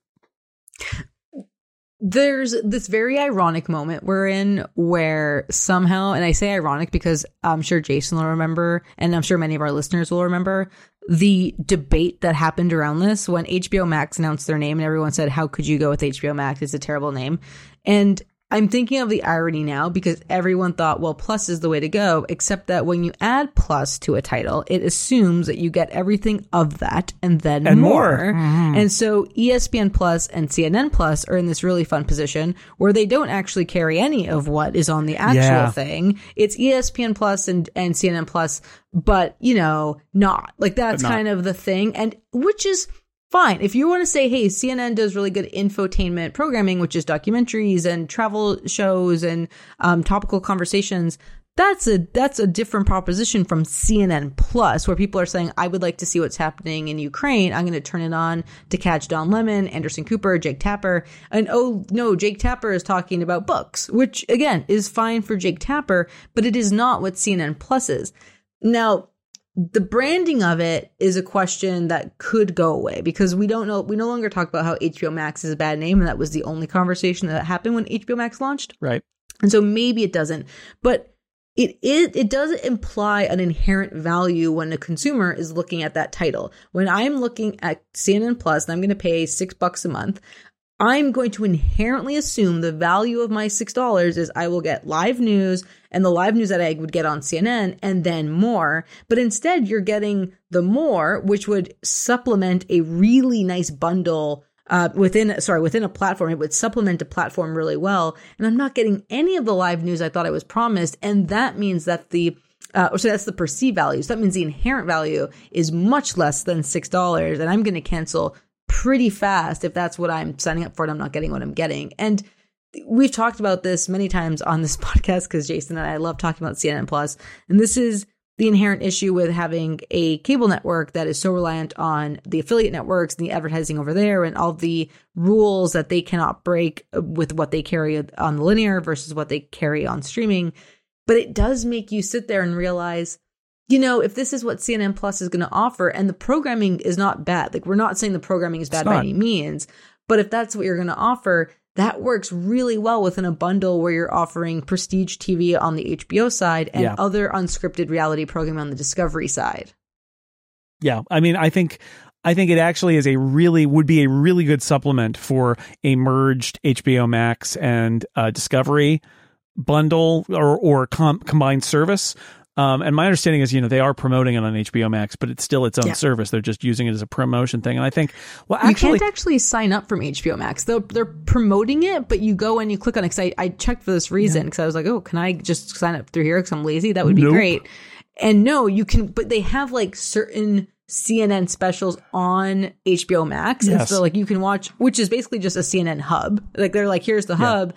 There's this very ironic moment we're in where somehow, and I say ironic because I'm sure Jason will remember, and I'm sure many of our listeners will remember, the debate that happened around this when HBO Max announced their name and everyone said, How could you go with HBO Max? It's a terrible name. And I'm thinking of the irony now because everyone thought, well, plus is the way to go, except that when you add plus to a title, it assumes that you get everything of that and then And more. more. Mm-hmm. And so ESPN Plus and CNN Plus are in this really fun position where they don't actually carry any of what is on the actual Yeah. thing. It's ESPN Plus and, and CNN Plus, but you know, not like that's not. kind of the thing. And which is fine. If you want to say, hey, CNN does really good infotainment programming, which is documentaries and travel shows and um, topical conversations, that's a that's a different proposition from CNN Plus, where people are saying, I would like to see what's happening in Ukraine. I'm going to turn it on to catch Don Lemon, Anderson Cooper, Jake Tapper, and oh no, Jake Tapper is talking about books, which again is fine for Jake Tapper, but it is not what CNN Plus is. Now, the branding of it is a question that could go away because we don't know we no longer talk about how HBO Max is a bad name and that was the only conversation that happened when HBO Max launched. Right. And so maybe it doesn't. But it it, it does imply an inherent value when a consumer is looking at that title. When I'm looking at CNN Plus and I'm going to pay 6 bucks a month, I'm going to inherently assume the value of my $6 is I will get live news and the live news that I would get on CNN and then more. But instead, you're getting the more, which would supplement a really nice bundle uh, within, sorry, within a platform. It would supplement a platform really well. And I'm not getting any of the live news I thought I was promised. And that means that the uh, so that's the perceived value. So that means the inherent value is much less than six dollars, and I'm going to cancel pretty fast if that's what I'm signing up for and I'm not getting what I'm getting. And we've talked about this many times on this podcast because Jason and I love talking about CNN Plus, and this is the inherent issue with having a cable network that is so reliant on the affiliate networks and the advertising over there and all the rules that they cannot break with what they carry on linear versus what they carry on streaming. But it does make you sit there and realize, you know, if this is what CNN Plus is going to offer, and the programming is not bad, like we're not saying the programming is bad by any means, but if that's what you're going to offer, that works really well within a bundle where you're offering prestige TV on the HBO side and Yeah. other unscripted reality programming on the Discovery side. Yeah, I mean, I think I think it actually is a really would be a really good supplement for a merged HBO Max and uh, Discovery bundle or or com- combined service. Um, and my understanding is, you know, they are promoting it on HBO Max, but it's still its own Yeah. service. They're just using it as a promotion thing. And I think, well, actually, you can't actually sign up from HBO Max. They're, they're promoting it, but you go and you click on it. Cause I, I checked for this reason because I was like, oh, can I just sign up through here because I'm lazy? That would be Nope. great. And no, you can, but they have like certain CNN specials on HBO Max. And so like you can watch, which is basically just a CNN hub. Like they're like, here's the hub.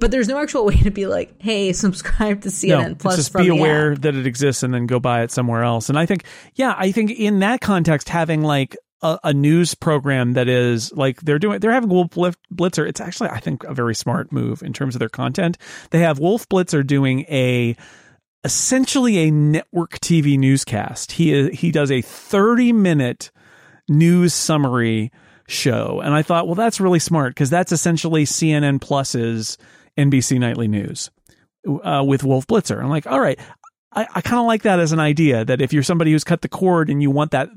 But there's no actual way to be like, hey, subscribe to CNN no, Plus just be aware app. that it exists and then go buy it somewhere else. And I think, yeah, I think in that context, having like a, a news program that is like they're doing, they're having Wolf Blitzer. It's actually, I think, a very smart move in terms of their content. They have Wolf Blitzer doing a essentially a network TV newscast. He he does a 30 minute news summary show. And I thought, well, that's really smart because that's essentially CNN Plus's NBC Nightly News uh, with Wolf Blitzer. I'm like, all right. I, I kind of like that as an idea that if you're somebody who's cut the cord and you want that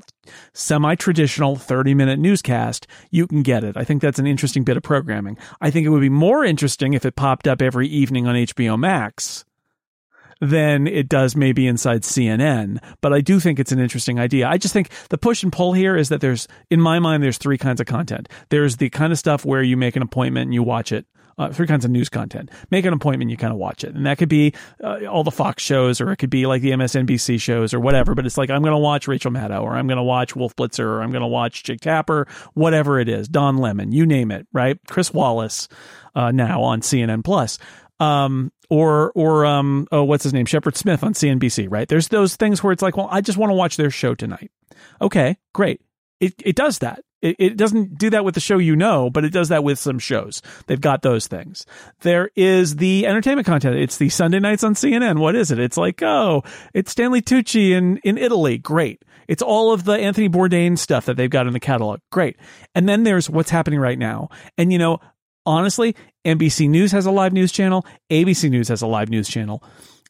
semi traditional 30 minute newscast, you can get it. I think that's an interesting bit of programming. I think it would be more interesting if it popped up every evening on HBO Max than it does maybe inside CNN. But I do think it's an interesting idea. I just think the push and pull here is that there's, in my mind, there's three kinds of content. There's the kind of stuff where you make an appointment and you watch it. Uh, three kinds of news content. Make an appointment, you kind of watch it, and that could be uh, all the Fox shows, or it could be like the MSNBC shows, or whatever. But it's like I'm going to watch Rachel Maddow, or I'm going to watch Wolf Blitzer, or I'm going to watch Jake Tapper, whatever it is, Don Lemon, you name it, right? Chris Wallace, uh, now on CNN Plus um, or or um, oh, what's his name, Shepard Smith on CNBC, right? There's those things where it's like, well, I just want to watch their show tonight. Okay, great. It it does that. It, it doesn't do that with the show you know, but it does that with some shows. They've got those things. There is the entertainment content. It's the Sunday nights on CNN. What is it? It's like, oh, it's Stanley Tucci in in Italy. Great. It's all of the Anthony Bourdain stuff that they've got in the catalog. Great. And then there's what's happening right now. And you know, honestly, NBC News has a live news channel. ABC News has a live news channel.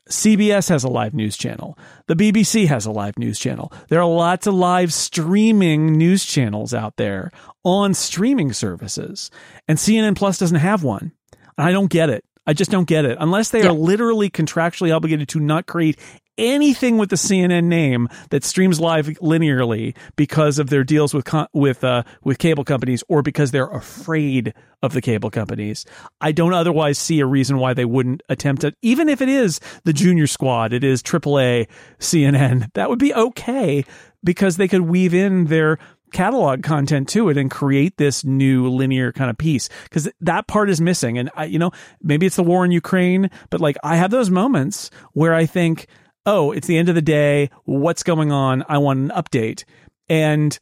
CBS has a live news channel. The BBC has a live news channel. There are lots of live streaming news channels out there on streaming services. And CNN Plus doesn't have one. I don't get it. I just don't get it. Unless they yeah. are literally contractually obligated to not create anything with the CNN name that streams live linearly because of their deals with with uh, with cable companies or because they're afraid of the cable companies. I don't otherwise see a reason why they wouldn't attempt it, even if it is the junior squad, it is AAA CNN. That would be okay because they could weave in their catalog content to it and create this new linear kind of piece because that part is missing and I, you know maybe it's the war in ukraine but like i have those moments where i think oh, it's the end of the day. What's going on? I want an update. And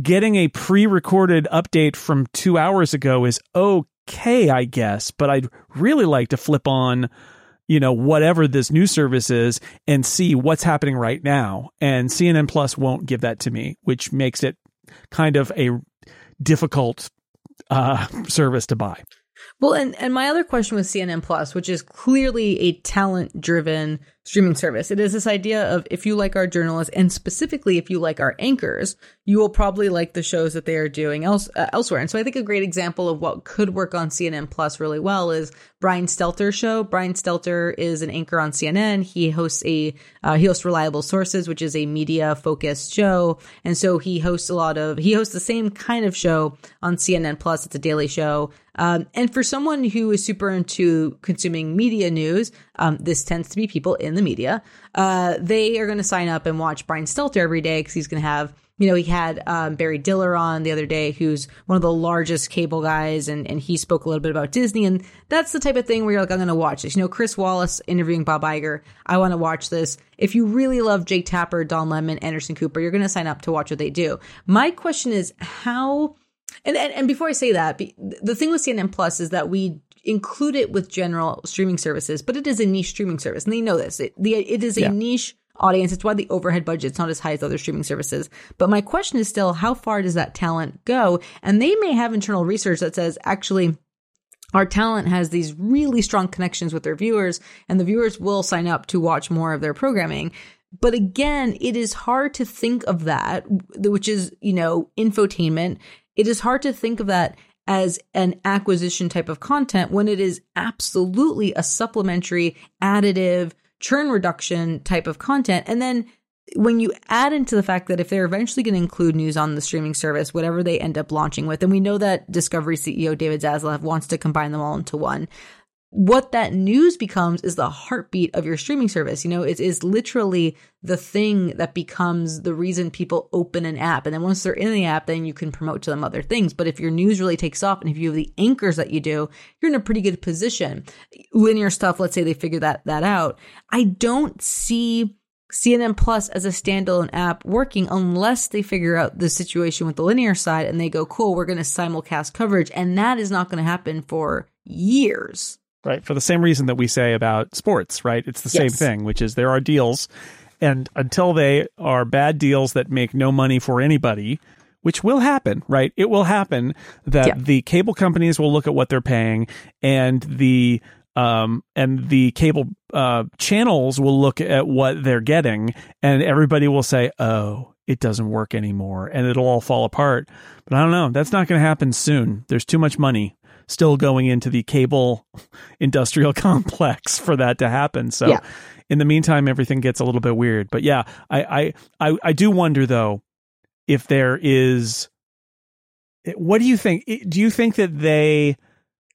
getting a pre recorded update from two hours ago is okay, I guess. But I'd really like to flip on, you know, whatever this news service is and see what's happening right now. And CNN Plus won't give that to me, which makes it kind of a difficult uh, service to buy. Well, and, and my other question with CNN Plus, which is clearly a talent driven streaming service, it is this idea of if you like our journalists and specifically if you like our anchors, you will probably like the shows that they are doing else, uh, elsewhere. And so I think a great example of what could work on CNN Plus really well is Brian Stelter's show. Brian Stelter is an anchor on CNN. He hosts a uh, he hosts Reliable Sources, which is a media focused show, and so he hosts a lot of he hosts the same kind of show on CNN Plus. It's a daily show. Um, and for someone who is super into consuming media news, um, this tends to be people in the media. Uh, they are going to sign up and watch Brian Stelter every day because he's going to have you know, he had um, Barry Diller on the other day, who's one of the largest cable guys, and, and he spoke a little bit about Disney. And that's the type of thing where you're like, I'm going to watch this. You know, Chris Wallace interviewing Bob Iger, I want to watch this. If you really love Jake Tapper, Don Lemon, Anderson Cooper, you're going to sign up to watch what they do. My question is how and, and, and before I say that, the thing with CNN Plus is that we include it with general streaming services, but it is a niche streaming service, and they know this. It, the, it is a yeah. niche audience. It's why the overhead budget's not as high as other streaming services. But my question is still, how far does that talent go? And they may have internal research that says actually. Our talent has these really strong connections with their viewers, and the viewers will sign up to watch more of their programming. But again, it is hard to think of that, which is, you know, infotainment it is hard to think of that as an acquisition type of content when it is absolutely a supplementary, additive, churn reduction type of content. And then when you add into the fact that if they're eventually going to include news on the streaming service, whatever they end up launching with, and we know that Discovery CEO David Zaslav wants to combine them all into one, what that news becomes is the heartbeat of your streaming service. You know, it is literally the thing that becomes the reason people open an app. And then once they're in the app, then you can promote to them other things. But if your news really takes off and if you have the anchors that you do, you're in a pretty good position. Linear stuff, let's say they figure that, that out. I don't see CNN Plus as a standalone app working unless they figure out the situation with the linear side and they go, cool, we're going to simulcast coverage. And that is not going to happen for years right? For the same reason that we say about sports, right? It's the yes. same thing, which is there are deals, and until they are bad deals that make no money for anybody, which will happen, right? It will happen that yeah. the cable companies will look at what they're paying, and the um, and the cable uh, channels will look at what they're getting, and everybody will say, "Oh, it doesn't work anymore," and it'll all fall apart. But I don't know. That's not going to happen soon. There's too much money still going into the cable industrial complex for that to happen. So yeah. in the meantime, everything gets a little bit weird. But yeah, I, I, I, I do wonder though, if there is, eh, what do you think? Do you think that they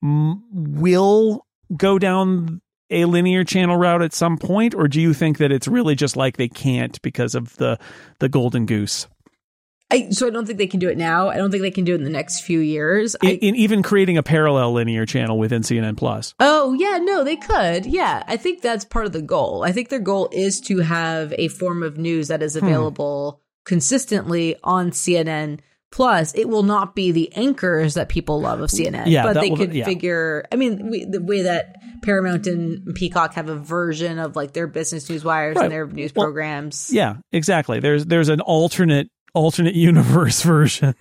m- will go down a linear channel route at some point, or do you think that it's really just like they can't because of the the golden goose? I, so I don't think they can do it now. I don't think they can do it in the next few years. In, I, in even creating a parallel linear channel within CNN Plus. Oh yeah, no, they could. Yeah, I think that's part of the goal. I think their goal is to have a form of news that is hmm. available hmm. consistently on CNN Plus, it will not be the anchors that people love of CNN, yeah, but they will, could yeah. figure. I mean, we, the way that Paramount and Peacock have a version of like their business news wires right. and their news well, programs. Yeah, exactly. There's there's an alternate alternate universe version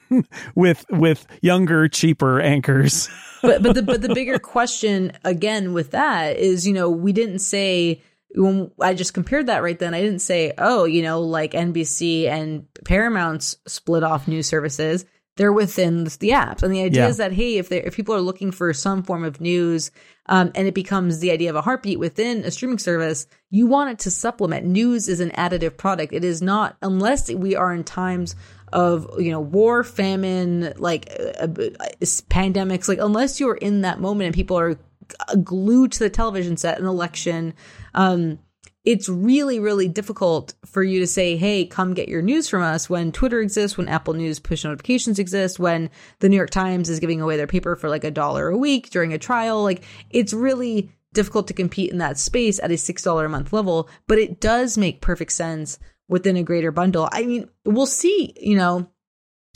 with with younger, cheaper anchors. but but the but the bigger question again with that is, you know, we didn't say when I just compared that right then, I didn't say, oh, you know, like NBC and Paramount's split off news services. They're within the apps, and the idea Yeah. is that hey, if they if people are looking for some form of news, um, and it becomes the idea of a heartbeat within a streaming service, you want it to supplement. News is an additive product. It is not unless we are in times of you know war, famine, like uh, uh, pandemics. Like unless you're in that moment and people are glued to the television set, an election. Um, it's really, really difficult for you to say, hey, come get your news from us when Twitter exists, when Apple News push notifications exist, when the New York Times is giving away their paper for like a dollar a week during a trial. Like it's really difficult to compete in that space at a $6 a month level, but it does make perfect sense within a greater bundle. I mean, we'll see, you know,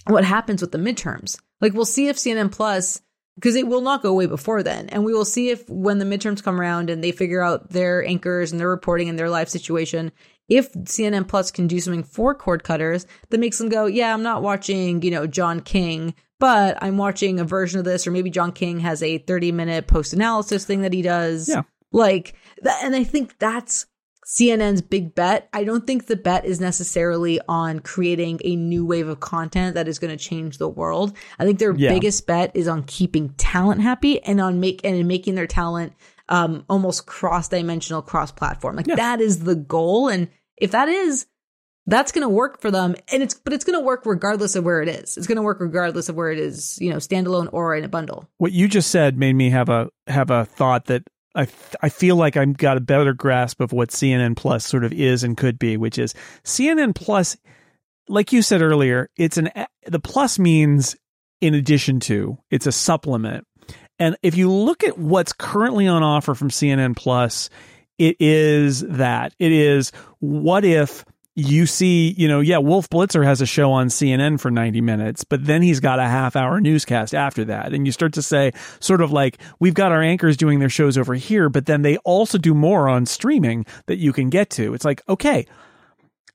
what happens with the midterms. Like we'll see if CNN Plus because it will not go away before then. And we will see if when the midterms come around and they figure out their anchors and their reporting and their life situation, if CNN Plus can do something for cord cutters that makes them go, yeah, I'm not watching, you know, John King, but I'm watching a version of this, or maybe John King has a 30 minute post analysis thing that he does. Yeah. Like, that, and I think that's CNN's big bet. I don't think the bet is necessarily on creating a new wave of content that is going to change the world. I think their Yeah. biggest bet is on keeping talent happy and on make and making their talent um almost cross dimensional, cross platform. Like Yeah. that is the goal. And if that is, that's going to work for them. And it's but it's going to work regardless of where it is. It's going to work regardless of where it is, you know, standalone or in a bundle. what you just said made me have a have a thought that I I feel like I've got a better grasp of what CNN Plus sort of is and could be, which is CNN Plus. Like you said earlier, it's an the plus means in addition to. It's a supplement, and if you look at what's currently on offer from CNN Plus, it is that it is what if you see, you know, yeah, Wolf Blitzer has a show on CNN for 90 minutes, but then he's got a half hour newscast after that. And you start to say, sort of like, we've got our anchors doing their shows over here, but then they also do more on streaming that you can get to. It's like, okay,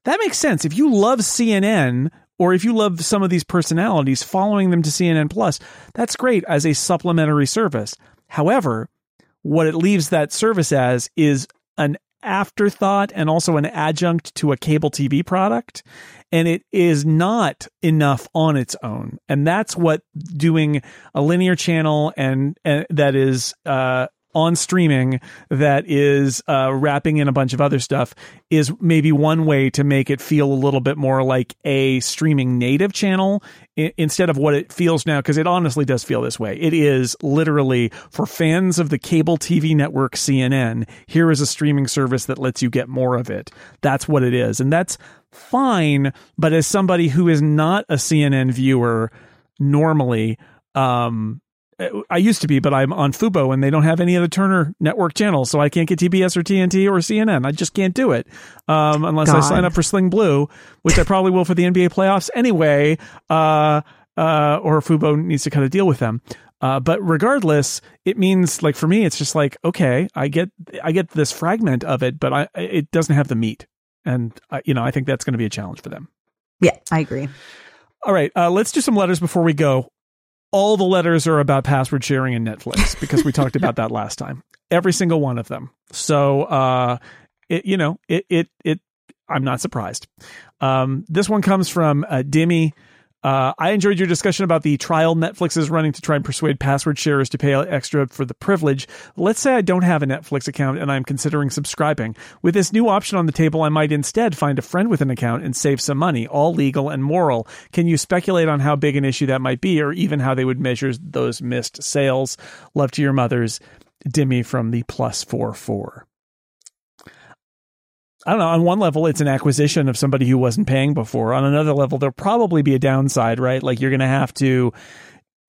that makes sense. If you love CNN, or if you love some of these personalities, following them to CNN Plus, that's great as a supplementary service. However, what it leaves that service as is an afterthought and also an adjunct to a cable TV product. And it is not enough on its own. And that's what doing a linear channel and, and that is, uh, on streaming that is uh, wrapping in a bunch of other stuff is maybe one way to make it feel a little bit more like a streaming native channel i- instead of what it feels now because it honestly does feel this way. It is literally for fans of the cable tv network cnn here is a streaming service that lets you get more of it. That's what it is. And that's fine but as somebody who is not a cnn viewer normally um I used to be, but I'm on Fubo and they don't have any other Turner network channels, so I can't get TBS or TNT or CNN. I just can't do it um, unless I sign up for Sling Blue, which I probably will for the NBA playoffs anyway. Uh, uh, or Fubo needs to cut a deal with them. Uh, but regardless, it means like for me, it's just like okay, I get I get this fragment of it, but I it doesn't have the meat, and uh, you know I think that's going to be a challenge for them. Yeah, I agree. All right, uh, let's do some letters before we go. All the letters are about password sharing and Netflix because we talked about that last time. Every single one of them. So, uh, it, you know, it, it, it, I'm not surprised. Um, this one comes from uh, Dimmy. Uh, I enjoyed your discussion about the trial Netflix is running to try and persuade password sharers to pay extra for the privilege. Let's say I don't have a Netflix account and I'm considering subscribing. With this new option on the table, I might instead find a friend with an account and save some money, all legal and moral. Can you speculate on how big an issue that might be or even how they would measure those missed sales? Love to your mothers. Dimmy from the plus four four. I don't know. On one level, it's an acquisition of somebody who wasn't paying before. On another level, there'll probably be a downside, right? Like you're going to have to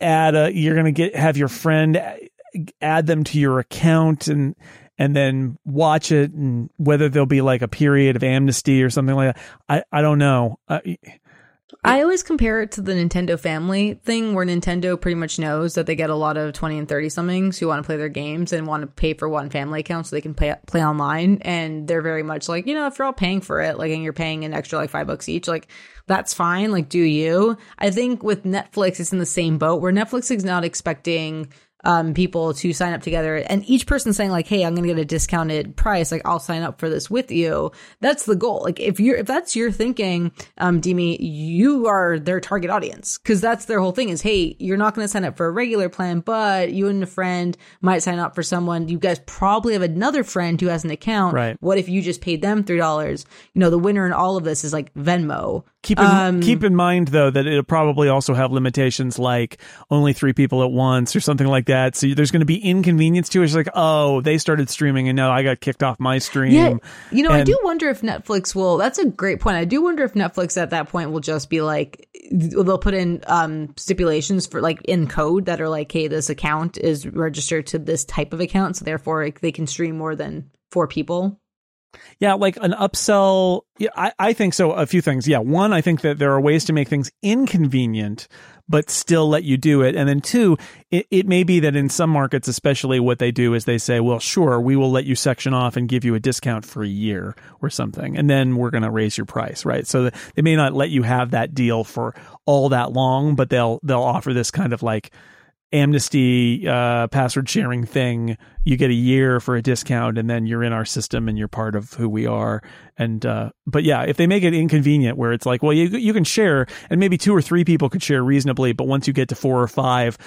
add a, you're going to get, have your friend add them to your account and, and then watch it and whether there'll be like a period of amnesty or something like that. I, I don't know. I always compare it to the Nintendo family thing where Nintendo pretty much knows that they get a lot of 20 and 30 somethings who want to play their games and want to pay for one family account so they can play play online. And they're very much like, you know, if you're all paying for it, like and you're paying an extra like 5 bucks each, like that's fine, like do you. I think with Netflix it's in the same boat where Netflix is not expecting um, people to sign up together and each person saying like, Hey, I'm going to get a discounted price. Like I'll sign up for this with you. That's the goal. Like if you're, if that's your thinking, um, Demi, you are their target audience because that's their whole thing is, Hey, you're not going to sign up for a regular plan, but you and a friend might sign up for someone. You guys probably have another friend who has an account. Right. What if you just paid them $3? You know, the winner in all of this is like Venmo. Keep in, um, keep in mind though that it'll probably also have limitations like only three people at once or something like that. So there's going to be inconvenience to it. It's like, oh, they started streaming and now I got kicked off my stream. Yeah, you know, and, I do wonder if Netflix will. That's a great point. I do wonder if Netflix at that point will just be like they'll put in um, stipulations for like in code that are like, hey, this account is registered to this type of account, so therefore like, they can stream more than four people. Yeah, like an upsell. Yeah, I, I think so. A few things. Yeah. One, I think that there are ways to make things inconvenient, but still let you do it. And then two, it, it may be that in some markets, especially what they do is they say, well, sure, we will let you section off and give you a discount for a year or something. And then we're going to raise your price, right? So they may not let you have that deal for all that long, but they'll, they'll offer this kind of like, amnesty uh, password sharing thing. You get a year for a discount and then you're in our system and you're part of who we are. And uh, but yeah if they make it inconvenient where it's like well you you can share and maybe two or three people could share reasonably but once you get to four or five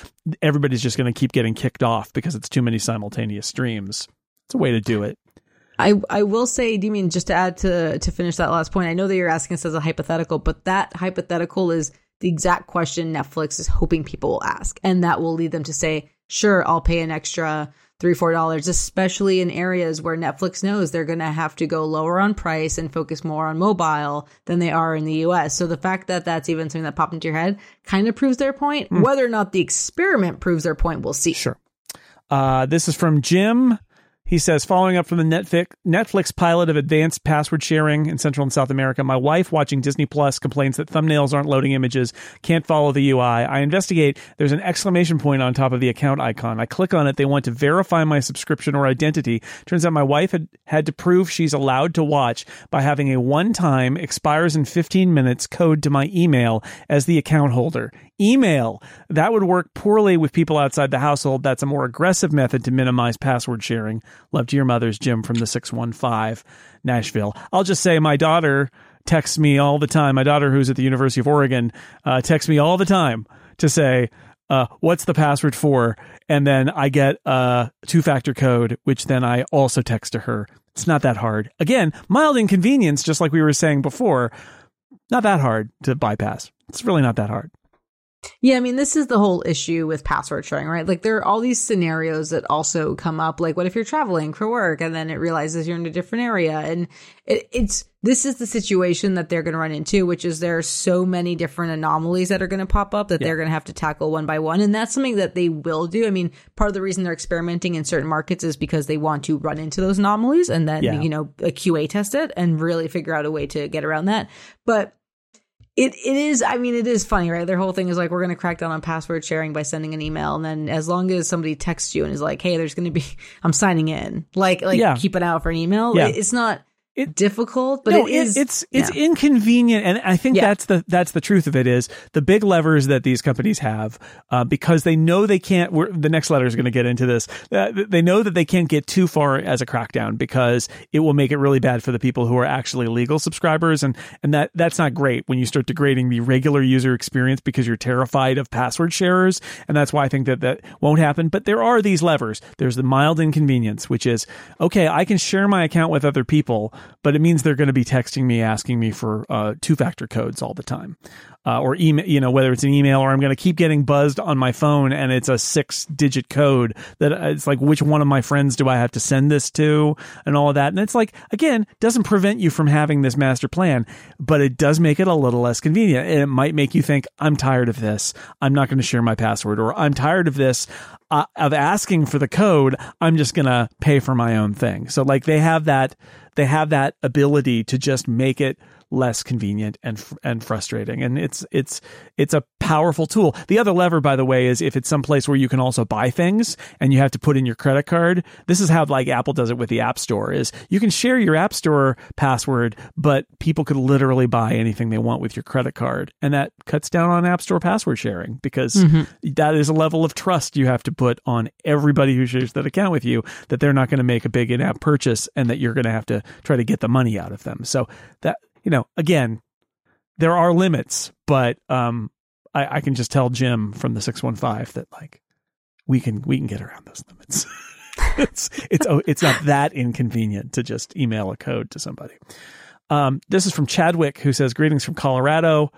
everybody's just going to keep getting kicked off because it's too many simultaneous streams. It's a way to do it. I, I will say, Demian, just to add to to finish that last point, I know that you're asking us as a hypothetical, but that hypothetical is the exact question Netflix is hoping people will ask. And that will lead them to say, sure, I'll pay an extra three, four dollars, especially in areas where Netflix knows they're going to have to go lower on price and focus more on mobile than they are in the US. So the fact that that's even something that popped into your head kind of proves their point. Mm. Whether or not the experiment proves their point, we'll see. Sure. Uh, this is from Jim. He says, following up from the Netflix, Netflix pilot of advanced password sharing in Central and South America, my wife watching Disney Plus complains that thumbnails aren't loading images, can't follow the UI. I investigate. There's an exclamation point on top of the account icon. I click on it. They want to verify my subscription or identity. Turns out my wife had had to prove she's allowed to watch by having a one time expires in 15 minutes code to my email as the account holder email. That would work poorly with people outside the household. That's a more aggressive method to minimize password sharing. Love to your mother's Jim from the 615 Nashville. I'll just say my daughter texts me all the time. My daughter, who's at the University of Oregon, uh, texts me all the time to say, uh, what's the password for? And then I get a two factor code, which then I also text to her. It's not that hard. Again, mild inconvenience, just like we were saying before. Not that hard to bypass. It's really not that hard. Yeah, I mean, this is the whole issue with password sharing, right? Like, there are all these scenarios that also come up. Like, what if you're traveling for work and then it realizes you're in a different area? And it, it's this is the situation that they're going to run into, which is there are so many different anomalies that are going to pop up that yeah. they're going to have to tackle one by one. And that's something that they will do. I mean, part of the reason they're experimenting in certain markets is because they want to run into those anomalies and then, yeah. you know, a QA test it and really figure out a way to get around that. But it it is i mean it is funny right their whole thing is like we're going to crack down on password sharing by sending an email and then as long as somebody texts you and is like hey there's going to be i'm signing in like like yeah. keep an eye out for an email yeah. it's not it, difficult, but no, it is. It's it's yeah. inconvenient, and I think yeah. that's the that's the truth of it. Is the big levers that these companies have uh, because they know they can't. the next letter is going to get into this. Uh, they know that they can't get too far as a crackdown because it will make it really bad for the people who are actually legal subscribers, and and that that's not great when you start degrading the regular user experience because you're terrified of password sharers, and that's why I think that that won't happen. But there are these levers. There's the mild inconvenience, which is okay. I can share my account with other people but it means they're going to be texting me asking me for uh, two factor codes all the time uh, or email, you know, whether it's an email or I'm going to keep getting buzzed on my phone and it's a six digit code that uh, it's like, which one of my friends do I have to send this to and all of that. And it's like, again, doesn't prevent you from having this master plan, but it does make it a little less convenient. And it might make you think, I'm tired of this. I'm not going to share my password or I'm tired of this. Uh, of asking for the code, I'm just going to pay for my own thing. So like they have that, they have that ability to just make it less convenient and and frustrating. And it's it's it's a powerful tool. The other lever, by the way, is if it's someplace where you can also buy things and you have to put in your credit card. This is how like Apple does it with the App Store. Is you can share your App Store password, but people could literally buy anything they want with your credit card, and that cuts down on App Store password sharing because mm-hmm. that is a level of trust you have to put on everybody who shares that account with you that they're not going to make a big in-app purchase and that you're going to have to try to get the money out of them. So that you know, again, there are limits, but um, I, I can just tell Jim from the six one five that like we can we can get around those limits. it's it's oh, it's not that inconvenient to just email a code to somebody. Um, this is from Chadwick who says greetings from Colorado.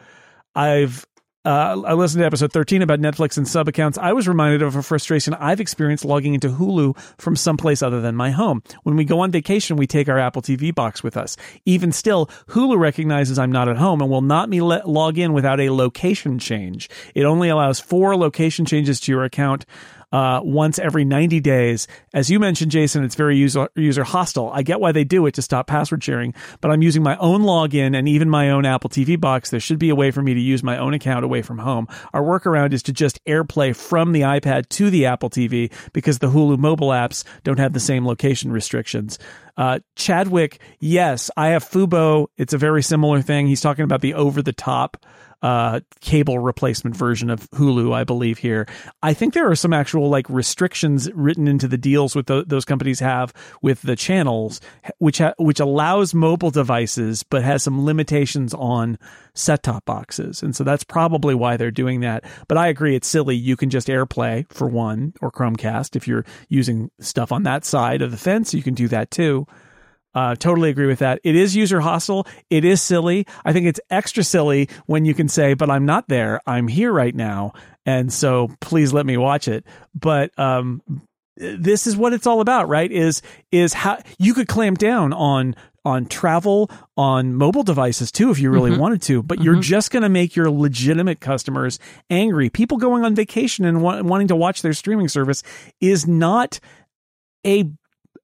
I've uh, I listened to episode 13 about Netflix and sub accounts. I was reminded of a frustration I've experienced logging into Hulu from someplace other than my home. When we go on vacation, we take our Apple TV box with us. Even still, Hulu recognizes I'm not at home and will not me let log in without a location change. It only allows four location changes to your account uh, once every 90 days. As you mentioned, Jason, it's very user, user hostile. I get why they do it to stop password sharing, but I'm using my own login and even my own Apple TV box. There should be a way for me to use my own account away from home. Our workaround is to just AirPlay from the iPad to the Apple TV because the Hulu mobile apps don't have the same location restrictions. Uh, Chadwick, yes, I have Fubo. It's a very similar thing. He's talking about the over the top uh, cable replacement version of Hulu, I believe here. I think there are some actual like restrictions written into the deals with the, those companies have with the channels, which ha- which allows mobile devices, but has some limitations on set top boxes, and so that's probably why they're doing that. But I agree, it's silly. You can just AirPlay for one or Chromecast if you're using stuff on that side of the fence. You can do that too. Uh, totally agree with that. It is user hostile. It is silly. I think it's extra silly when you can say, but I'm not there. I'm here right now. And so please let me watch it. But, um, this is what it's all about, right? Is, is how you could clamp down on, on travel on mobile devices too, if you really mm-hmm. wanted to, but mm-hmm. you're just going to make your legitimate customers angry. People going on vacation and wa- wanting to watch their streaming service is not a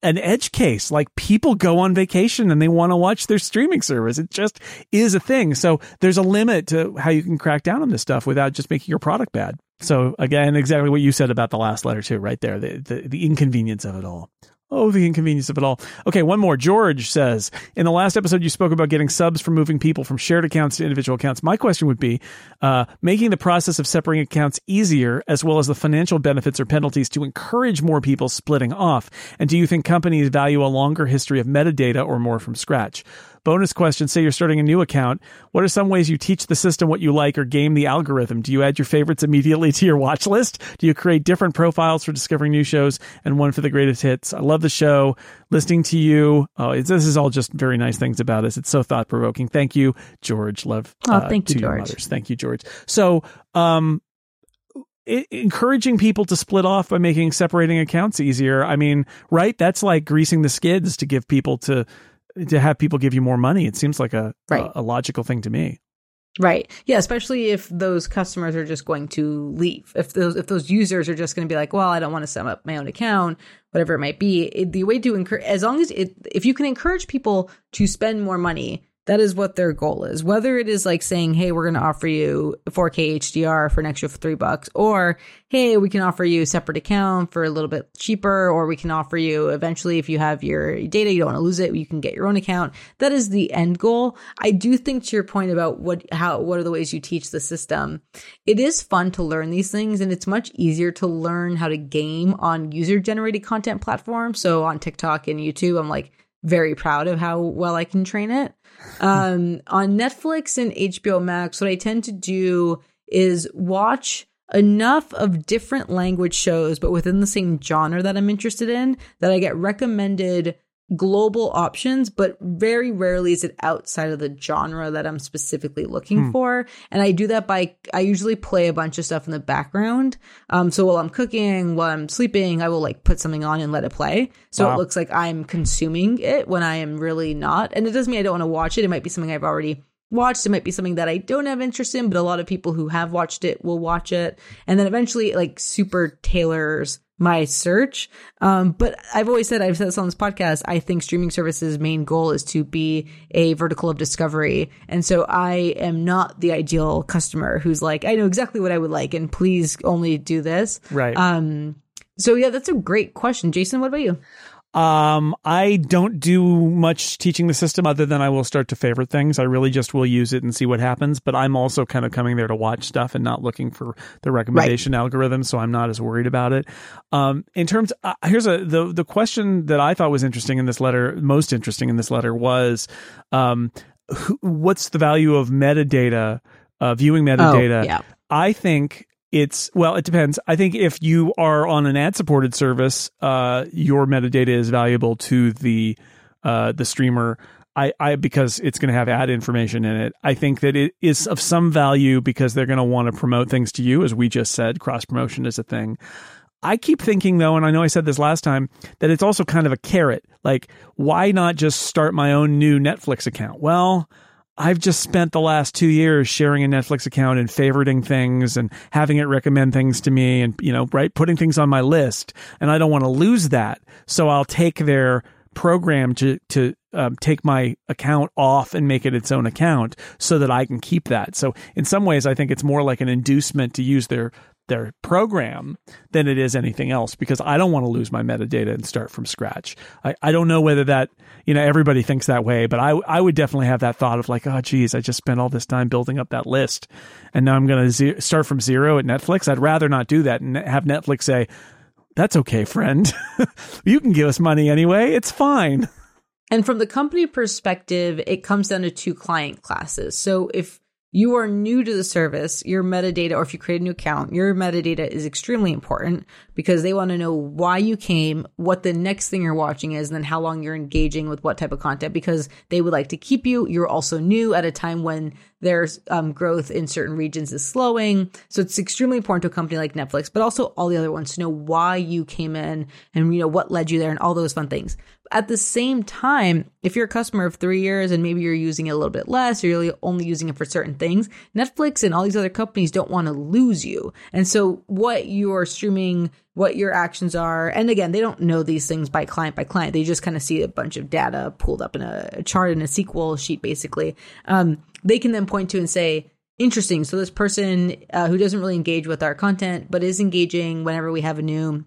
an edge case. Like people go on vacation and they want to watch their streaming service. It just is a thing. So there's a limit to how you can crack down on this stuff without just making your product bad. So again, exactly what you said about the last letter too, right there, the, the, the inconvenience of it all. Oh, the inconvenience of it all. Okay, one more. George says, in the last episode, you spoke about getting subs for moving people from shared accounts to individual accounts. My question would be, uh, making the process of separating accounts easier, as well as the financial benefits or penalties to encourage more people splitting off. And do you think companies value a longer history of metadata or more from scratch? Bonus question Say you're starting a new account. What are some ways you teach the system what you like or game the algorithm? Do you add your favorites immediately to your watch list? Do you create different profiles for discovering new shows and one for the greatest hits? I love the show. Listening to you. Oh, this is all just very nice things about us. It's so thought provoking. Thank you, George. Love. Oh, uh, thank you, George. Thank you, George. So, um, encouraging people to split off by making separating accounts easier. I mean, right? That's like greasing the skids to give people to to have people give you more money. It seems like a, right. a, a logical thing to me. Right. Yeah, especially if those customers are just going to leave. If those if those users are just going to be like, "Well, I don't want to set up my own account," whatever it might be. It, the way to encourage as long as it if you can encourage people to spend more money that is what their goal is. Whether it is like saying, hey, we're going to offer you 4K HDR for an extra three bucks, or hey, we can offer you a separate account for a little bit cheaper, or we can offer you eventually, if you have your data, you don't want to lose it, you can get your own account. That is the end goal. I do think to your point about what, how, what are the ways you teach the system? It is fun to learn these things, and it's much easier to learn how to game on user generated content platforms. So on TikTok and YouTube, I'm like, very proud of how well I can train it. Um, on Netflix and HBO Max, what I tend to do is watch enough of different language shows, but within the same genre that I'm interested in, that I get recommended global options, but very rarely is it outside of the genre that I'm specifically looking hmm. for. And I do that by, I usually play a bunch of stuff in the background. Um, so while I'm cooking, while I'm sleeping, I will like put something on and let it play. So wow. it looks like I'm consuming it when I am really not. And it doesn't mean I don't want to watch it. It might be something I've already watched. It might be something that I don't have interest in, but a lot of people who have watched it will watch it. And then eventually it like super tailors my search. Um, but I've always said, I've said this on this podcast, I think streaming services main goal is to be a vertical of discovery. And so I am not the ideal customer who's like, I know exactly what I would like and please only do this. Right. Um, so yeah, that's a great question. Jason, what about you? Um, I don't do much teaching the system other than I will start to favorite things. I really just will use it and see what happens. But I'm also kind of coming there to watch stuff and not looking for the recommendation right. algorithm, so I'm not as worried about it. Um, in terms, uh, here's a the the question that I thought was interesting in this letter, most interesting in this letter was, um, who, what's the value of metadata, uh, viewing metadata? Oh, yeah. I think it's well it depends i think if you are on an ad supported service uh, your metadata is valuable to the uh, the streamer I, I because it's going to have ad information in it i think that it is of some value because they're going to want to promote things to you as we just said cross promotion is a thing I keep thinking though, and I know I said this last time, that it's also kind of a carrot. Like, why not just start my own new Netflix account? Well, I've just spent the last two years sharing a Netflix account and favoriting things and having it recommend things to me and, you know, right, putting things on my list. And I don't want to lose that. So I'll take their program to, to um, take my account off and make it its own account so that I can keep that. So in some ways, I think it's more like an inducement to use their their program than it is anything else because I don't want to lose my metadata and start from scratch. I, I don't know whether that, you know, everybody thinks that way, but I, I would definitely have that thought of like, oh, geez, I just spent all this time building up that list and now I'm going to ze- start from zero at Netflix. I'd rather not do that and have Netflix say, that's okay, friend. you can give us money anyway. It's fine. And from the company perspective, it comes down to two client classes. So if you are new to the service, your metadata, or if you create a new account, your metadata is extremely important because they want to know why you came, what the next thing you're watching is, and then how long you're engaging with what type of content because they would like to keep you. You're also new at a time when there's um, growth in certain regions is slowing. So it's extremely important to a company like Netflix, but also all the other ones to know why you came in and, you know, what led you there and all those fun things. At the same time, if you're a customer of three years and maybe you're using it a little bit less or you're only using it for certain things, Netflix and all these other companies don't want to lose you. And so what you're streaming, what your actions are, and again, they don't know these things by client by client. They just kind of see a bunch of data pulled up in a chart in a SQL sheet, basically. Um, they can then point to and say, interesting. So this person uh, who doesn't really engage with our content, but is engaging whenever we have a new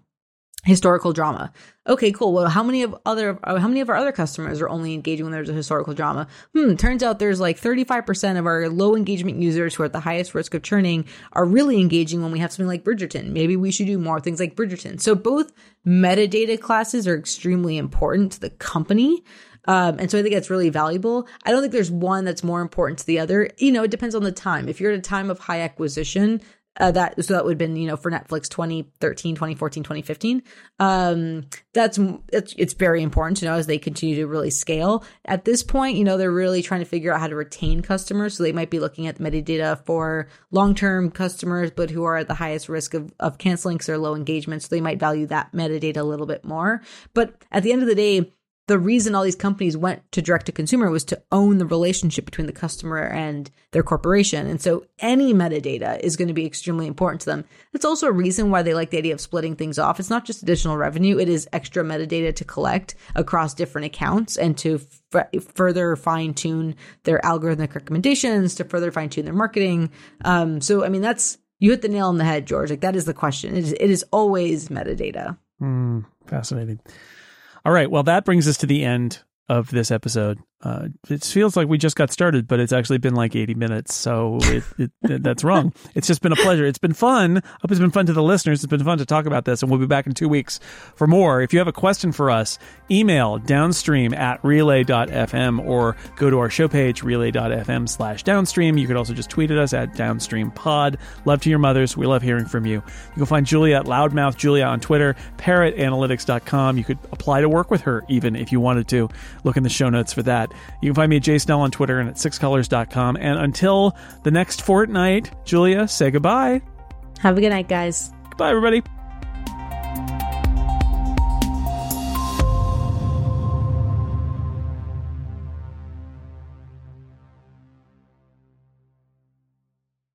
historical drama. Okay, cool. Well, how many of other uh, how many of our other customers are only engaging when there's a historical drama? Hmm, turns out there's like 35% of our low engagement users who are at the highest risk of churning are really engaging when we have something like Bridgerton. Maybe we should do more things like Bridgerton. So both metadata classes are extremely important to the company. Um, and so I think that's really valuable. I don't think there's one that's more important to the other. You know, it depends on the time. If you're at a time of high acquisition, uh, that so that would have been you know for netflix 2013 2014 2015 um that's it's, it's very important to know as they continue to really scale. At this point you know they're really trying to figure out how to retain customers. So they might be looking at the metadata for long-term customers but who are at the highest risk of, of canceling because they're low engagement. So they might value that metadata a little bit more. But at the end of the day the reason all these companies went to direct to consumer was to own the relationship between the customer and their corporation. And so any metadata is going to be extremely important to them. It's also a reason why they like the idea of splitting things off. It's not just additional revenue, it is extra metadata to collect across different accounts and to f- further fine tune their algorithmic recommendations, to further fine tune their marketing. Um, so, I mean, that's, you hit the nail on the head, George. Like, that is the question. It is, it is always metadata. Mm, fascinating. All right. Well, that brings us to the end of this episode. Uh, it feels like we just got started, but it's actually been like 80 minutes. So it, it, that's wrong. It's just been a pleasure. It's been fun. I hope it's been fun to the listeners. It's been fun to talk about this, and we'll be back in two weeks for more. If you have a question for us, email downstream at relay.fm or go to our show page, relay.fm slash downstream. You could also just tweet at us at downstreampod. Love to your mothers. We love hearing from you. You can find Julia at loudmouth Julia on Twitter, parrotanalytics.com. You could apply to work with her even if you wanted to. Look in the show notes for that. You can find me at jsnell on Twitter and at sixcolors.com. And until the next fortnight, Julia, say goodbye. Have a good night, guys. Goodbye, everybody.